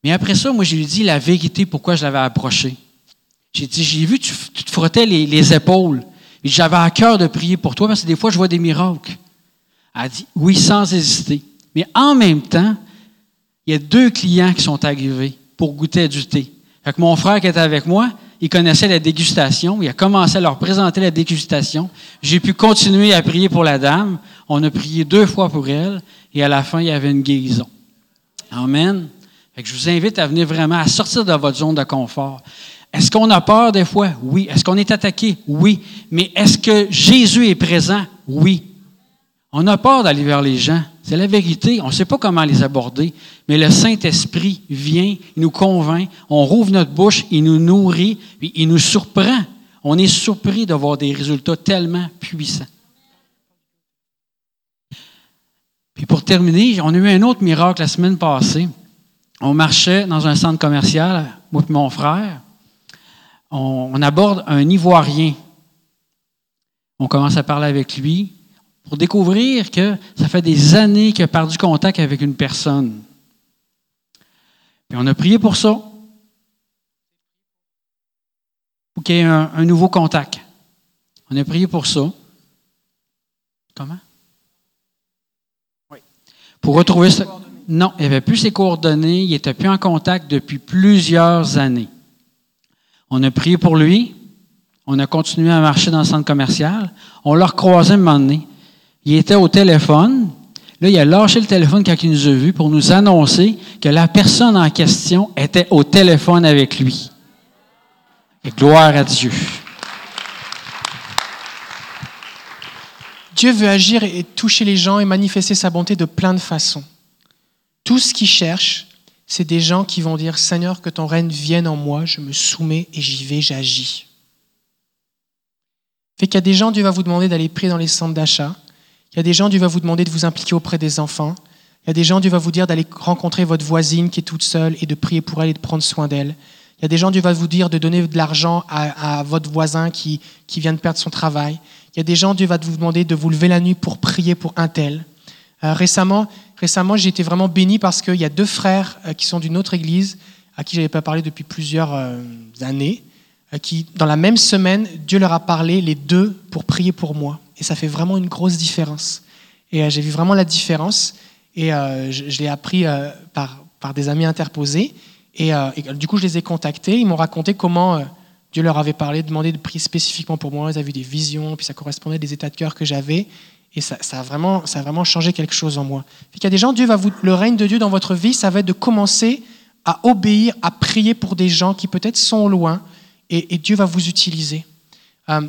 Mais après ça, moi, je lui ai dit la vérité pourquoi je l'avais approché. J'ai dit, j'ai vu, tu, tu te frottais les épaules. J'avais à cœur de prier pour toi parce que des fois, je vois des miracles. Elle dit oui sans hésiter. Mais en même temps, il y a deux clients qui sont arrivés pour goûter du thé. Fait mon frère qui était avec moi, il connaissait la dégustation. Il a commencé à leur présenter la dégustation. J'ai pu continuer à prier pour la dame. On a prié deux fois pour elle. Et à la fin, il y avait une guérison. Amen. Je vous invite à venir vraiment à sortir de votre zone de confort. Est-ce qu'on a peur des fois? Oui. Est-ce qu'on est attaqué? Oui. Mais est-ce que Jésus est présent? Oui. On a peur d'aller vers les gens. C'est la vérité. On ne sait pas comment les aborder. Mais le Saint-Esprit vient, il nous convainc, on rouvre notre bouche, il nous nourrit, puis il nous surprend. On est surpris d'avoir des résultats tellement puissants. Puis pour terminer, on a eu un autre miracle la semaine passée. On marchait dans un centre commercial, moi et mon frère on, aborde un Ivoirien. On commence à parler avec lui. pour découvrir que ça fait des années qu'il a perdu contact avec une personne. Puis on a prié pour ça, pour qu'il y ait un, nouveau contact. On a prié pour ça. Comment? Oui. Pour retrouver ça. Non, il n'avait plus ses coordonnées, il n'était plus en contact depuis plusieurs années. On a prié pour lui, on a continué à marcher dans le centre commercial, on l'a recroisé un moment donné. Il était au téléphone, là, il a lâché le téléphone quand il nous a vus pour nous annoncer que la personne en question était au téléphone avec lui. Et gloire à Dieu. Dieu veut agir et toucher les gens et manifester sa bonté de plein de façons. Tout ce qu'il cherche, c'est des gens qui vont dire Seigneur, que ton règne vienne en moi, je me soumets et j'y vais, j'agis. Fait qu'il y a des gens, Dieu va vous demander d'aller prier dans les centres d'achat. Il y a des gens, Dieu va vous demander de vous impliquer auprès des enfants. Il y a des gens, Dieu va vous dire d'aller rencontrer votre voisine qui est toute seule et de prier pour elle et de prendre soin d'elle. Il y a des gens, Dieu va vous dire de donner de l'argent à, votre voisin qui, qui vient de perdre son travail. Il y a des gens, Dieu va vous demander de vous lever la nuit pour prier pour un tel. Euh, récemment, récemment j'ai été vraiment béni parce qu'il y a deux frères euh, qui sont d'une autre église, à qui je n'avais pas parlé depuis plusieurs euh, années, euh, qui, dans la même semaine, Dieu leur a parlé, les deux, pour prier pour moi. Et ça fait vraiment une grosse différence. Et j'ai vu vraiment la différence. Et je, l'ai appris par, par des amis interposés. Et, du coup, je les ai contactés. Ils m'ont raconté comment Dieu leur avait parlé, demandé de prier spécifiquement pour moi. Ils avaient des visions, puis ça correspondait à des états de cœur que j'avais. Et ça, a vraiment, ça a vraiment changé quelque chose en moi. Il y a des gens, Dieu va vous, le règne de Dieu dans votre vie, ça va être de commencer à obéir, à prier pour des gens qui peut-être sont loin, et, et, Dieu va vous utiliser. Euh,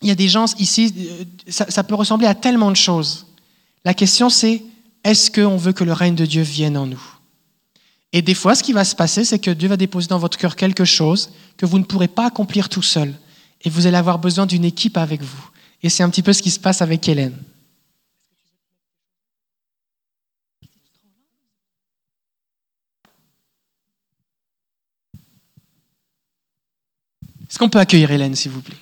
il y a des gens ici, euh, ça, ça, peut ressembler à tellement de choses. La question c'est, est-ce qu'on veut que le règne de Dieu vienne en nous? Et des fois, ce qui va se passer, c'est que Dieu va déposer dans votre cœur quelque chose que vous ne pourrez pas accomplir tout seul. Et vous allez avoir besoin d'une équipe avec vous. Et c'est un petit peu ce qui se passe avec Hélène. Est-ce qu'on peut accueillir Hélène, s'il vous plaît?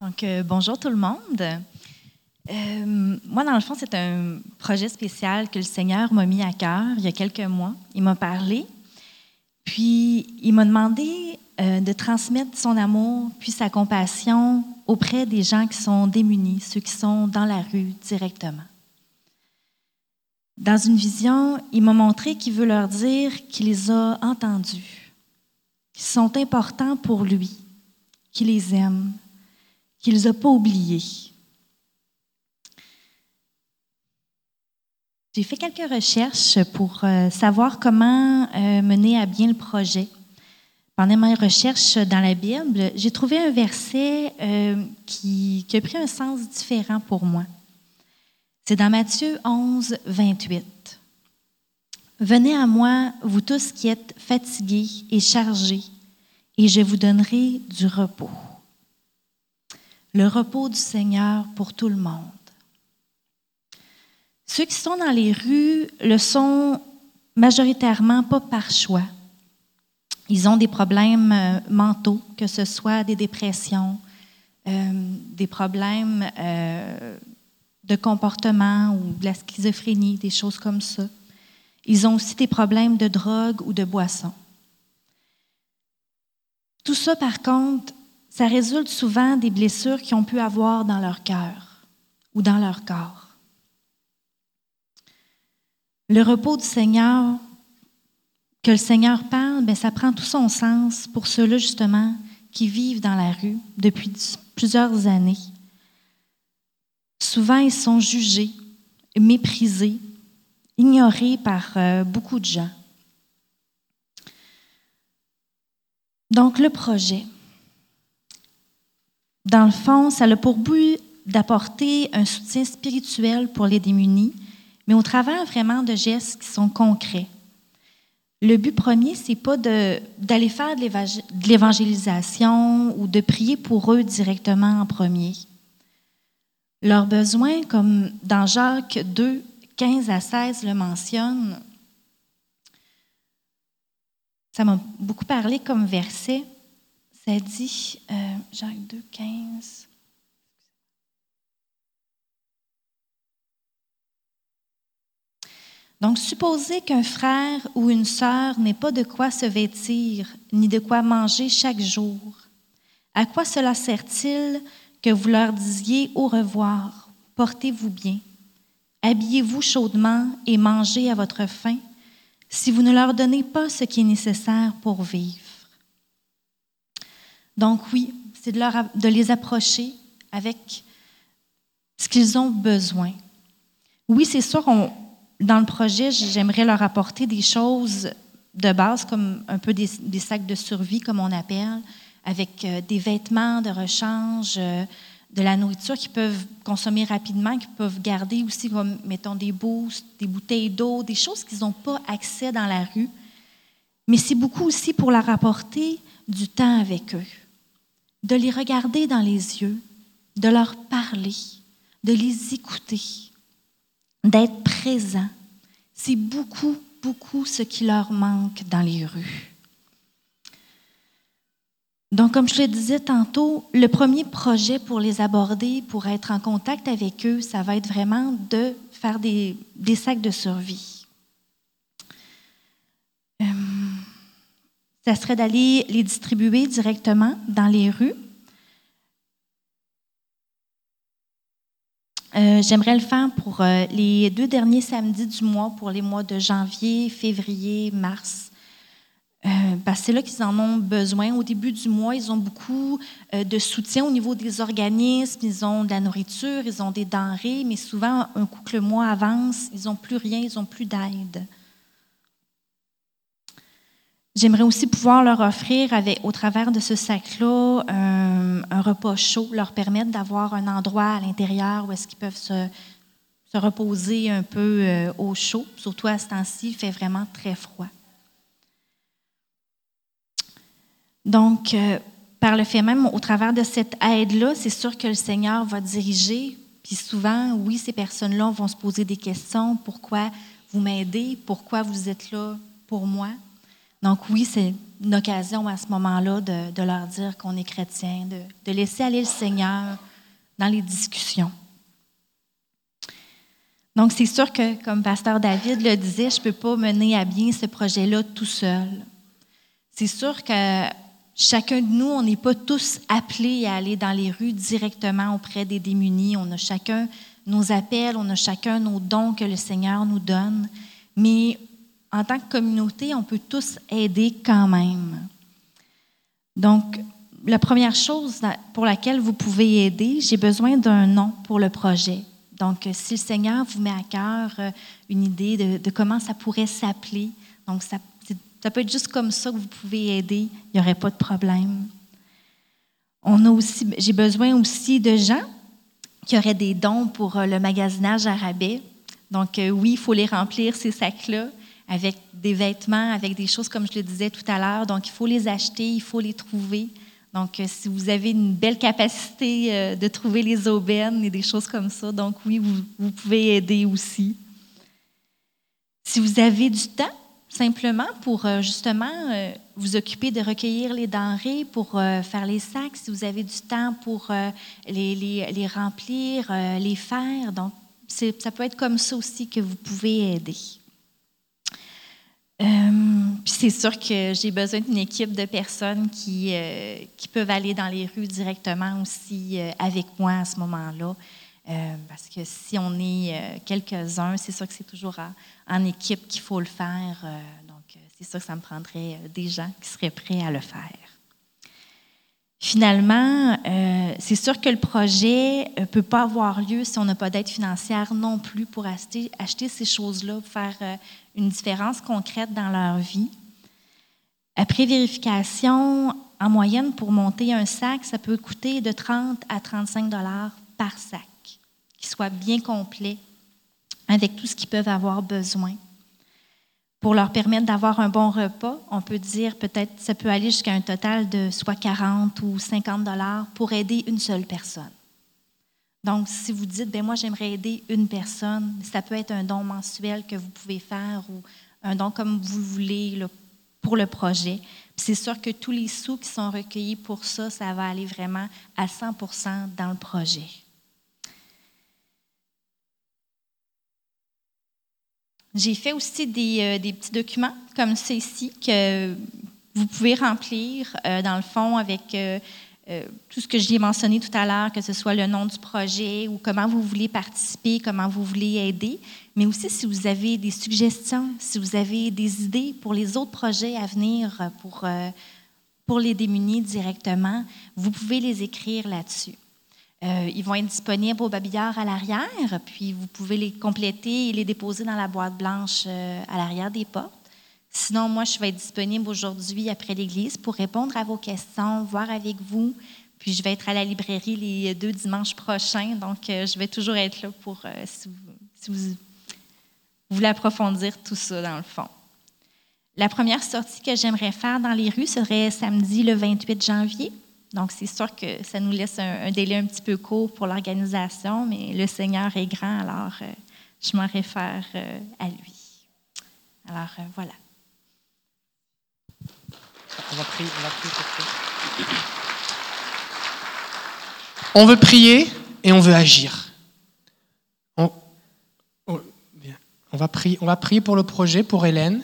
Donc, euh, bonjour tout le monde. Euh, moi, dans le fond, c'est un projet spécial que le Seigneur m'a mis à cœur il y a quelques mois. Il m'a parlé, puis il m'a demandé euh, de transmettre son amour puis sa compassion auprès des gens qui sont démunis, ceux qui sont dans la rue directement. Dans une vision, il m'a montré qu'il veut leur dire qu'il les a entendus, qu'ils sont importants pour lui, qu'il les aime, qu'il ne les a pas oubliés. J'ai fait quelques recherches pour euh, savoir comment euh, mener à bien le projet. Pendant mes recherches dans la Bible, j'ai trouvé un verset euh, qui, qui, a pris un sens différent pour moi. C'est dans Matthieu 11, 28. Venez à moi, vous tous qui êtes fatigués et chargés, et je vous donnerai du repos. Le repos du Seigneur pour tout le monde. Ceux qui sont dans les rues le sont majoritairement pas par choix. Ils ont des problèmes euh, mentaux, que ce soit des dépressions, euh, des problèmes euh, de comportement ou de la schizophrénie, des choses comme ça. Ils ont aussi des problèmes de drogue ou de boisson. Tout ça, par contre, ça résulte souvent des blessures qu'ils ont pu avoir dans leur cœur ou dans leur corps. Le repos du Seigneur, que le Seigneur parle, bien, ça prend tout son sens pour ceux-là, justement, qui vivent dans la rue depuis plusieurs années. Souvent, ils sont jugés, méprisés, ignorés par euh, beaucoup de gens. Donc, le projet. Dans le fond, ça a pour but d'apporter un soutien spirituel pour les démunis, mais au travers vraiment de gestes qui sont concrets. Le but premier, c'est pas d'aller faire de l'évangélisation ou de prier pour eux directement en premier. Leurs besoins, comme dans Jacques 2, 15 à 16 le mentionne, ça m'a beaucoup parlé comme verset. Ça dit, euh, Jacques 2, 15. Donc, supposez qu'un frère ou une sœur n'ait pas de quoi se vêtir, ni de quoi manger chaque jour. À quoi cela sert-il que vous leur disiez au revoir, portez-vous bien, habillez-vous chaudement et mangez à votre faim, si vous ne leur donnez pas ce qui est nécessaire pour vivre? Donc oui, c'est de, les approcher avec ce qu'ils ont besoin. Oui, c'est sûr, on, dans le projet, j'aimerais leur apporter des choses de base, comme un peu des, sacs de survie, comme on appelle, avec euh, des vêtements de rechange, euh, de la nourriture qu'ils peuvent consommer rapidement, qu'ils peuvent garder aussi, comme, mettons, des boosts, des bouteilles d'eau, des choses qu'ils n'ont pas accès dans la rue. Mais c'est beaucoup aussi pour leur apporter du temps avec eux, de les regarder dans les yeux, de leur parler, de les écouter d'être présent. C'est beaucoup, beaucoup ce qui leur manque dans les rues. Donc, comme je le disais tantôt, le premier projet pour les aborder, pour être en contact avec eux, ça va être vraiment de faire des, sacs de survie. Euh, ça serait d'aller les distribuer directement dans les rues Euh, j'aimerais le faire pour euh, les deux derniers samedis du mois, pour les mois de janvier, février, mars. Euh, c'est là qu'ils en ont besoin. Au début du mois, ils ont beaucoup de soutien au niveau des organismes, ils ont de la nourriture, ils ont des denrées, mais souvent, un coup que le mois avance, ils n'ont plus rien, ils n'ont plus d'aide. J'aimerais aussi pouvoir leur offrir, au travers de ce sac-là, un, repas chaud, leur permettre d'avoir un endroit à l'intérieur où est-ce qu'ils peuvent se, reposer un peu euh, au chaud. Surtout à ce temps-ci, il fait vraiment très froid. Donc, euh, par le fait même, au travers de cette aide-là, c'est sûr que le Seigneur va diriger. Puis souvent, oui, ces personnes-là vont se poser des questions. Pourquoi vous m'aidez? Pourquoi vous êtes là pour moi? Donc oui, c'est une occasion à ce moment-là de, leur dire qu'on est chrétien, de, laisser aller le Seigneur dans les discussions. Donc c'est sûr que, comme Pasteur David le disait, je ne peux pas mener à bien ce projet-là tout seul. C'est sûr que chacun de nous, on n'est pas tous appelés à aller dans les rues directement auprès des démunis. On a chacun nos appels, on a chacun nos dons que le Seigneur nous donne. Mais en tant que communauté, on peut tous aider quand même. Donc, la première chose pour laquelle vous pouvez aider, j'ai besoin d'un nom pour le projet. Donc, si le Seigneur vous met à cœur euh, une idée de, comment ça pourrait s'appeler, donc ça, peut être juste comme ça que vous pouvez aider, il n'y aurait pas de problème. On a aussi, j'ai besoin aussi de gens qui auraient des dons pour euh, le magasinage à rabais. Donc, euh, oui, il faut les remplir, ces sacs-là avec des vêtements, avec des choses comme je le disais tout à l'heure. Donc, il faut les acheter, il faut les trouver. Donc, euh, si vous avez une belle capacité euh, de trouver les aubaines et des choses comme ça, donc oui, vous, pouvez aider aussi. Si vous avez du temps, simplement pour euh, justement vous occuper de recueillir les denrées, pour faire les sacs, si vous avez du temps pour les, les, remplir, les faire, donc ça peut être comme ça aussi que vous pouvez aider. Euh, puis c'est sûr que j'ai besoin d'une équipe de personnes qui, euh, qui peuvent aller dans les rues directement aussi euh, avec moi à ce moment-là. parce que si on est quelques-uns, c'est sûr que c'est toujours en, équipe qu'il faut le faire. donc, c'est sûr que ça me prendrait des gens qui seraient prêts à le faire. Finalement, c'est sûr que le projet ne peut pas avoir lieu si on n'a pas d'aide financière non plus pour acheter, ces choses-là, faire une différence concrète dans leur vie. Après vérification, en moyenne, pour monter un sac, ça peut coûter de 30 à 35 dollars par sac, qui soit bien complet, avec tout ce qu'ils peuvent avoir besoin. Pour leur permettre d'avoir un bon repas, on peut dire peut-être ça peut aller jusqu'à un total de soit 40 ou 50 dollars pour aider une seule personne. Donc, si vous dites, ben moi, j'aimerais aider une personne, ça peut être un don mensuel que vous pouvez faire ou un don comme vous voulez pour le projet. C'est sûr que tous les sous qui sont recueillis pour ça, ça va aller vraiment à 100 dans le projet. J'ai fait aussi des, euh, des, petits documents comme ceci que vous pouvez remplir euh, dans le fond avec euh, tout ce que j'ai mentionné tout à l'heure, que ce soit le nom du projet ou comment vous voulez participer, comment vous voulez aider, mais aussi si vous avez des suggestions, si vous avez des idées pour les autres projets à venir pour, pour les démunis directement, vous pouvez les écrire là-dessus. Euh, ils vont être disponibles au babillard à l'arrière, puis vous pouvez les compléter et les déposer dans la boîte blanche euh, à l'arrière des portes. Sinon, moi, je vais être disponible aujourd'hui après l'église pour répondre à vos questions, voir avec vous. Puis je vais être à la librairie les deux dimanches prochains, donc euh, je vais toujours être là pour vous, si vous voulez approfondir tout ça dans le fond. La première sortie que j'aimerais faire dans les rues serait samedi le 28 janvier. Donc, c'est sûr que ça nous laisse un, délai un petit peu court pour l'organisation, mais le Seigneur est grand, alors euh, je m'en réfère euh, à lui. Alors, euh, voilà. On va prier, on va prier On veut prier et on veut agir. On, oh, on, va prier, on va prier pour le projet, pour Hélène,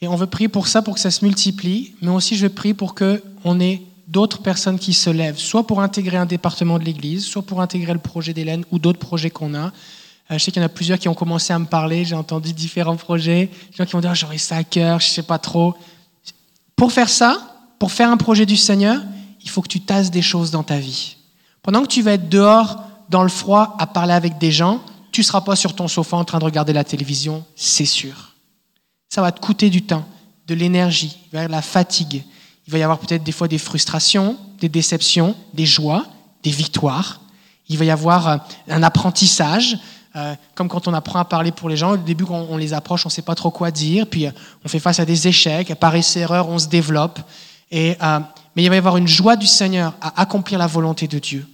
et on veut prier pour ça, pour que ça se multiplie, mais aussi je prie pour qu'on ait d'autres personnes qui se lèvent, soit pour intégrer un département de l'Église, soit pour intégrer le projet d'Hélène ou d'autres projets qu'on a. Euh, je sais qu'il y en a plusieurs qui ont commencé à me parler, j'ai entendu différents projets, des gens qui vont dire j'aurais ça à cœur, je sais pas trop. Pour faire ça, pour faire un projet du Seigneur, il faut que tu tasses des choses dans ta vie. Pendant que tu vas être dehors, dans le froid, à parler avec des gens, tu ne seras pas sur ton sofa en train de regarder la télévision, c'est sûr. Ça va te coûter du temps, de l'énergie, de la fatigue. Il va y avoir peut-être des fois des frustrations, des déceptions, des joies, des victoires. Il va y avoir euh, un apprentissage, euh, comme quand on apprend à parler pour les gens. Au début, quand on les approche, on ne sait pas trop quoi dire, puis euh, on fait face à des échecs, par essai-erreur, on se développe. Et, mais il va y avoir une joie du Seigneur à accomplir la volonté de Dieu.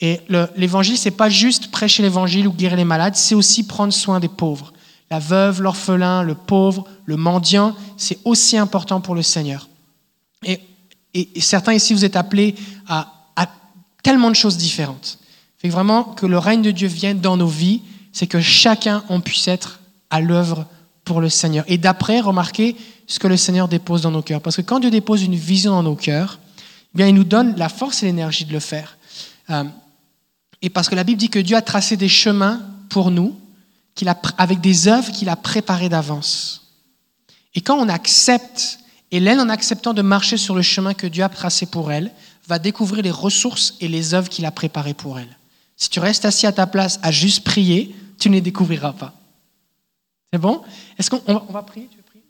Et l'évangile, c'est pas juste prêcher l'évangile ou guérir les malades, c'est aussi prendre soin des pauvres. La veuve, l'orphelin, le pauvre, le mendiant, c'est aussi important pour le Seigneur. Et, certains ici, vous êtes appelés à, tellement de choses différentes. Fait vraiment que le règne de Dieu vienne dans nos vies, c'est que chacun on puisse être à l'œuvre pour le Seigneur. Et d'après, remarquez ce que le Seigneur dépose dans nos cœurs. Parce que quand Dieu dépose une vision dans nos cœurs, eh bien, il nous donne la force et l'énergie de le faire. Euh, et parce que la Bible dit que Dieu a tracé des chemins pour nous, a, avec des œuvres qu'il a préparées d'avance. Et quand on accepte Hélène, en acceptant de marcher sur le chemin que Dieu a tracé pour elle, va découvrir les ressources et les œuvres qu'il a préparées pour elle. Si tu restes assis à ta place à juste prier, tu ne les découvriras pas. C'est bon? Est-ce qu'on va prier? Tu veux prier?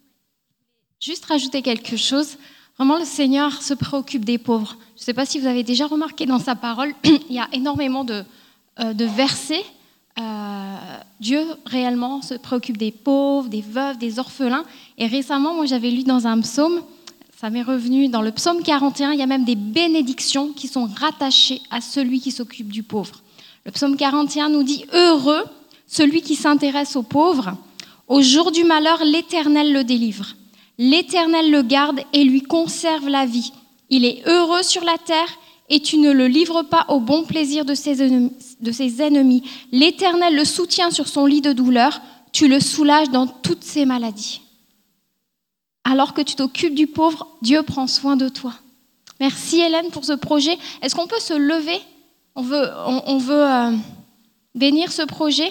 Juste rajouter quelque chose. Vraiment, le Seigneur se préoccupe des pauvres. Je ne sais pas si vous avez déjà remarqué dans sa parole, il y a énormément de, euh, de versets euh, Dieu réellement se préoccupe des pauvres, des veuves, des orphelins. Et récemment, moi j'avais lu dans un psaume, ça m'est revenu, dans le psaume 41, il y a même des bénédictions qui sont rattachées à celui qui s'occupe du pauvre. Le psaume 41 nous dit Heureux celui qui s'intéresse aux pauvres. Au jour du malheur, l'Éternel le délivre. L'Éternel le garde et lui conserve la vie. Il est heureux sur la terre et tu ne le livres pas au bon plaisir de ses ennemis. L'Éternel le soutient sur son lit de douleur, tu le soulages dans toutes ses maladies. Alors que tu t'occupes du pauvre, Dieu prend soin de toi. Merci Hélène pour ce projet. Est-ce qu'on peut se lever? On veut, euh, bénir ce projet?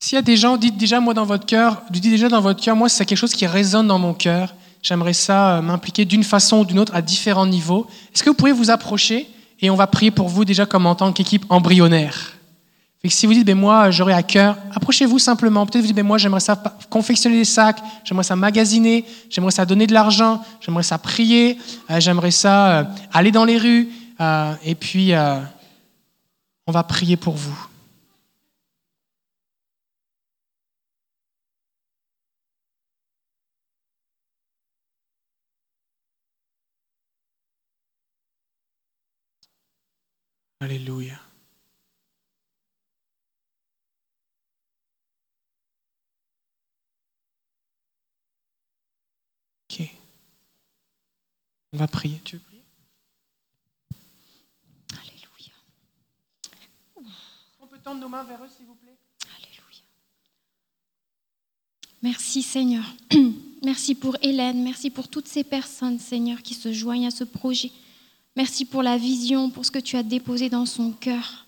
S'il y a des gens, dites déjà moi dans votre cœur, dites déjà dans votre cœur, moi c'est quelque chose qui résonne dans mon cœur J'aimerais ça euh, m'impliquer d'une façon ou d'une autre à différents niveaux. Est-ce que vous pouvez vous approcher et on va prier pour vous déjà comme en tant qu'équipe embryonnaire? Si vous dites, ben moi, j'aurais à cœur, approchez-vous simplement. Peut-être vous dites, ben moi, j'aimerais ça confectionner des sacs, j'aimerais ça magasiner, j'aimerais ça donner de l'argent, j'aimerais ça prier, euh, j'aimerais ça euh, aller dans les rues. et puis, on va prier pour vous. Alléluia. Ok. On va prier. Tu veux prier? Alléluia. On peut tendre nos mains vers eux, s'il vous plaît Alléluia. Merci Seigneur. Merci pour Hélène. Merci pour toutes ces personnes, Seigneur, qui se joignent à ce projet. Merci pour la vision, pour ce que tu as déposé dans son cœur.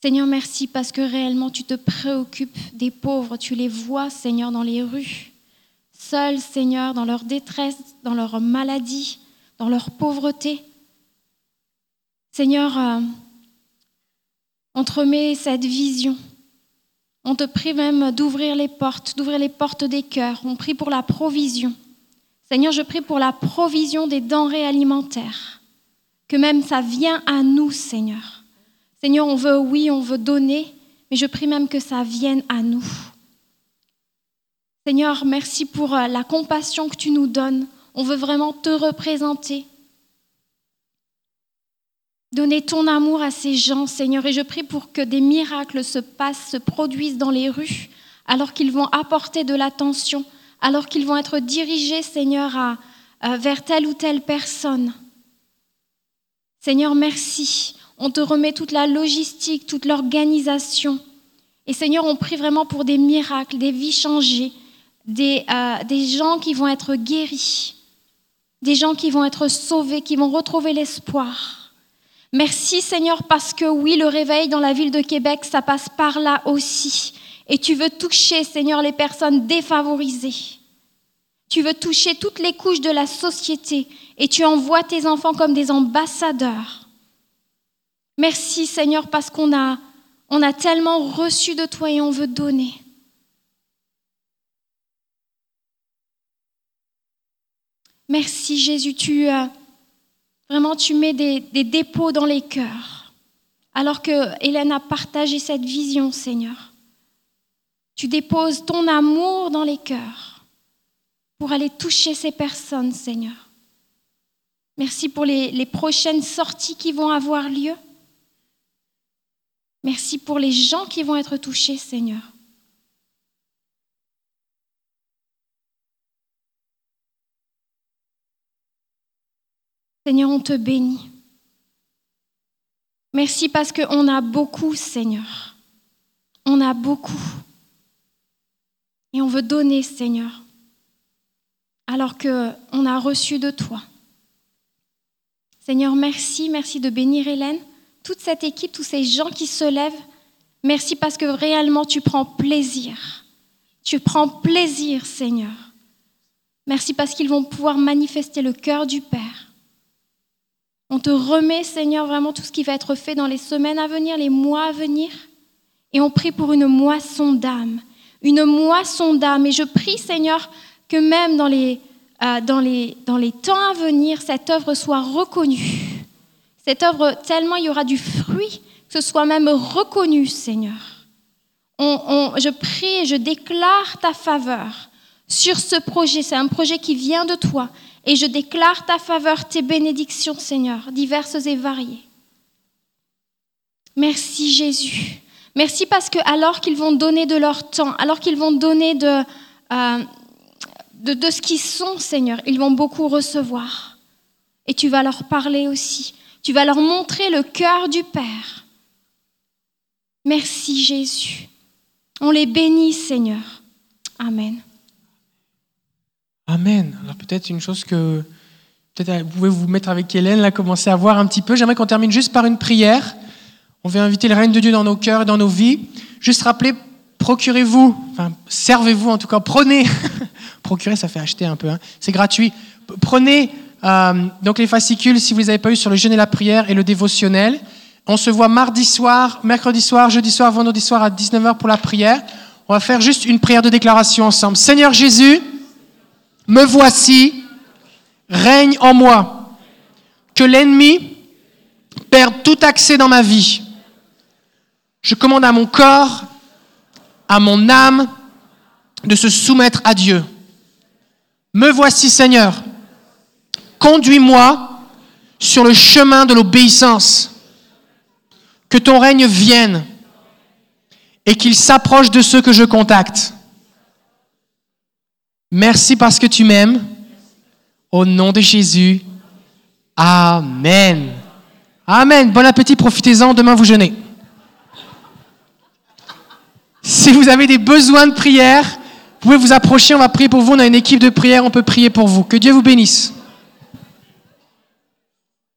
Seigneur, merci parce que réellement tu te préoccupes des pauvres. Tu les vois, Seigneur, dans les rues. Seuls, Seigneur, dans leur détresse, dans leur maladie, dans leur pauvreté. Seigneur, euh, on te remet cette vision. On te prie même d'ouvrir les portes, d'ouvrir les portes des cœurs. On prie pour la provision. Seigneur, je prie pour la provision des denrées alimentaires. Que même ça vient à nous, Seigneur. Seigneur, on veut, oui, on veut donner, mais je prie même que ça vienne à nous. Seigneur, merci pour euh, la compassion que tu nous donnes. On veut vraiment te représenter. Donner ton amour à ces gens, Seigneur, et je prie pour que des miracles se passent, se produisent dans les rues, alors qu'ils vont apporter de l'attention, alors qu'ils vont être dirigés, Seigneur, à, vers telle ou telle personne. Seigneur, merci. On te remet toute la logistique, toute l'organisation. Et Seigneur, on prie vraiment pour des miracles, des vies changées, des, euh, des gens qui vont être guéris, des gens qui vont être sauvés, qui vont retrouver l'espoir. Merci Seigneur parce que oui, le réveil dans la ville de Québec, ça passe par là aussi. Et tu veux toucher, Seigneur, les personnes défavorisées. Tu veux toucher toutes les couches de la société et tu envoies tes enfants comme des ambassadeurs. Merci Seigneur parce qu'on a, on a tellement reçu de toi et on veut donner. Merci Jésus, tu euh, vraiment tu mets des, des dépôts dans les cœurs. Alors que Hélène a partagé cette vision, Seigneur, tu déposes ton amour dans les cœurs pour aller toucher ces personnes, Seigneur. Merci pour les, prochaines sorties qui vont avoir lieu. Merci pour les gens qui vont être touchés, Seigneur. Seigneur, on te bénit. Merci parce qu'on a beaucoup, Seigneur. On a beaucoup. Et on veut donner, Seigneur, alors qu'on a reçu de toi. Seigneur, merci, merci de bénir Hélène, toute cette équipe, tous ces gens qui se lèvent. Merci parce que réellement tu prends plaisir. Tu prends plaisir, Seigneur. Merci parce qu'ils vont pouvoir manifester le cœur du Père. On te remet, Seigneur, vraiment tout ce qui va être fait dans les semaines à venir, les mois à venir. Et on prie pour une moisson d'âme, une moisson d'âme. Et je prie, Seigneur, que même dans les, euh, dans, les, dans les temps à venir, cette œuvre soit reconnue. Cette œuvre, tellement il y aura du fruit, que ce soit même reconnu, Seigneur. On, on, je prie je déclare ta faveur sur ce projet. C'est un projet qui vient de toi. Et je déclare ta faveur, tes bénédictions, Seigneur, diverses et variées. Merci Jésus. Merci parce que alors qu'ils vont donner de leur temps, alors qu'ils vont donner de, euh, de, ce qu'ils sont, Seigneur, ils vont beaucoup recevoir. Et tu vas leur parler aussi. Tu vas leur montrer le cœur du Père. Merci Jésus. On les bénit, Seigneur. Amen. Amen. Alors peut-être une chose que peut-être vous pouvez vous mettre avec Hélène, là, commencer à voir un petit peu. J'aimerais qu'on termine juste par une prière. On veut inviter le règne de Dieu dans nos cœurs et dans nos vies. Juste rappeler, procurez-vous, enfin servez-vous en tout cas, prenez. Procurer, ça fait acheter un peu. Hein. C'est gratuit. Prenez euh, donc les fascicules si vous les avez pas eu sur le jeûne et la prière et le dévotionnel. On se voit mardi soir, mercredi soir, jeudi soir, vendredi soir à 19h pour la prière. On va faire juste une prière de déclaration ensemble. Seigneur Jésus, me voici, règne en moi. Que l'ennemi perde tout accès dans ma vie. Je commande à mon corps, à mon âme, de se soumettre à Dieu. Me voici, Seigneur. Conduis-moi sur le chemin de l'obéissance. Que ton règne vienne et qu'il s'approche de ceux que je contacte. Merci parce que tu m'aimes. Au nom de Jésus. Amen. Amen. Bon appétit, profitez-en. Demain, vous jeûnez. Si vous avez des besoins de prière, vous pouvez vous approcher, on va prier pour vous. On a une équipe de prière, on peut prier pour vous. Que Dieu vous bénisse.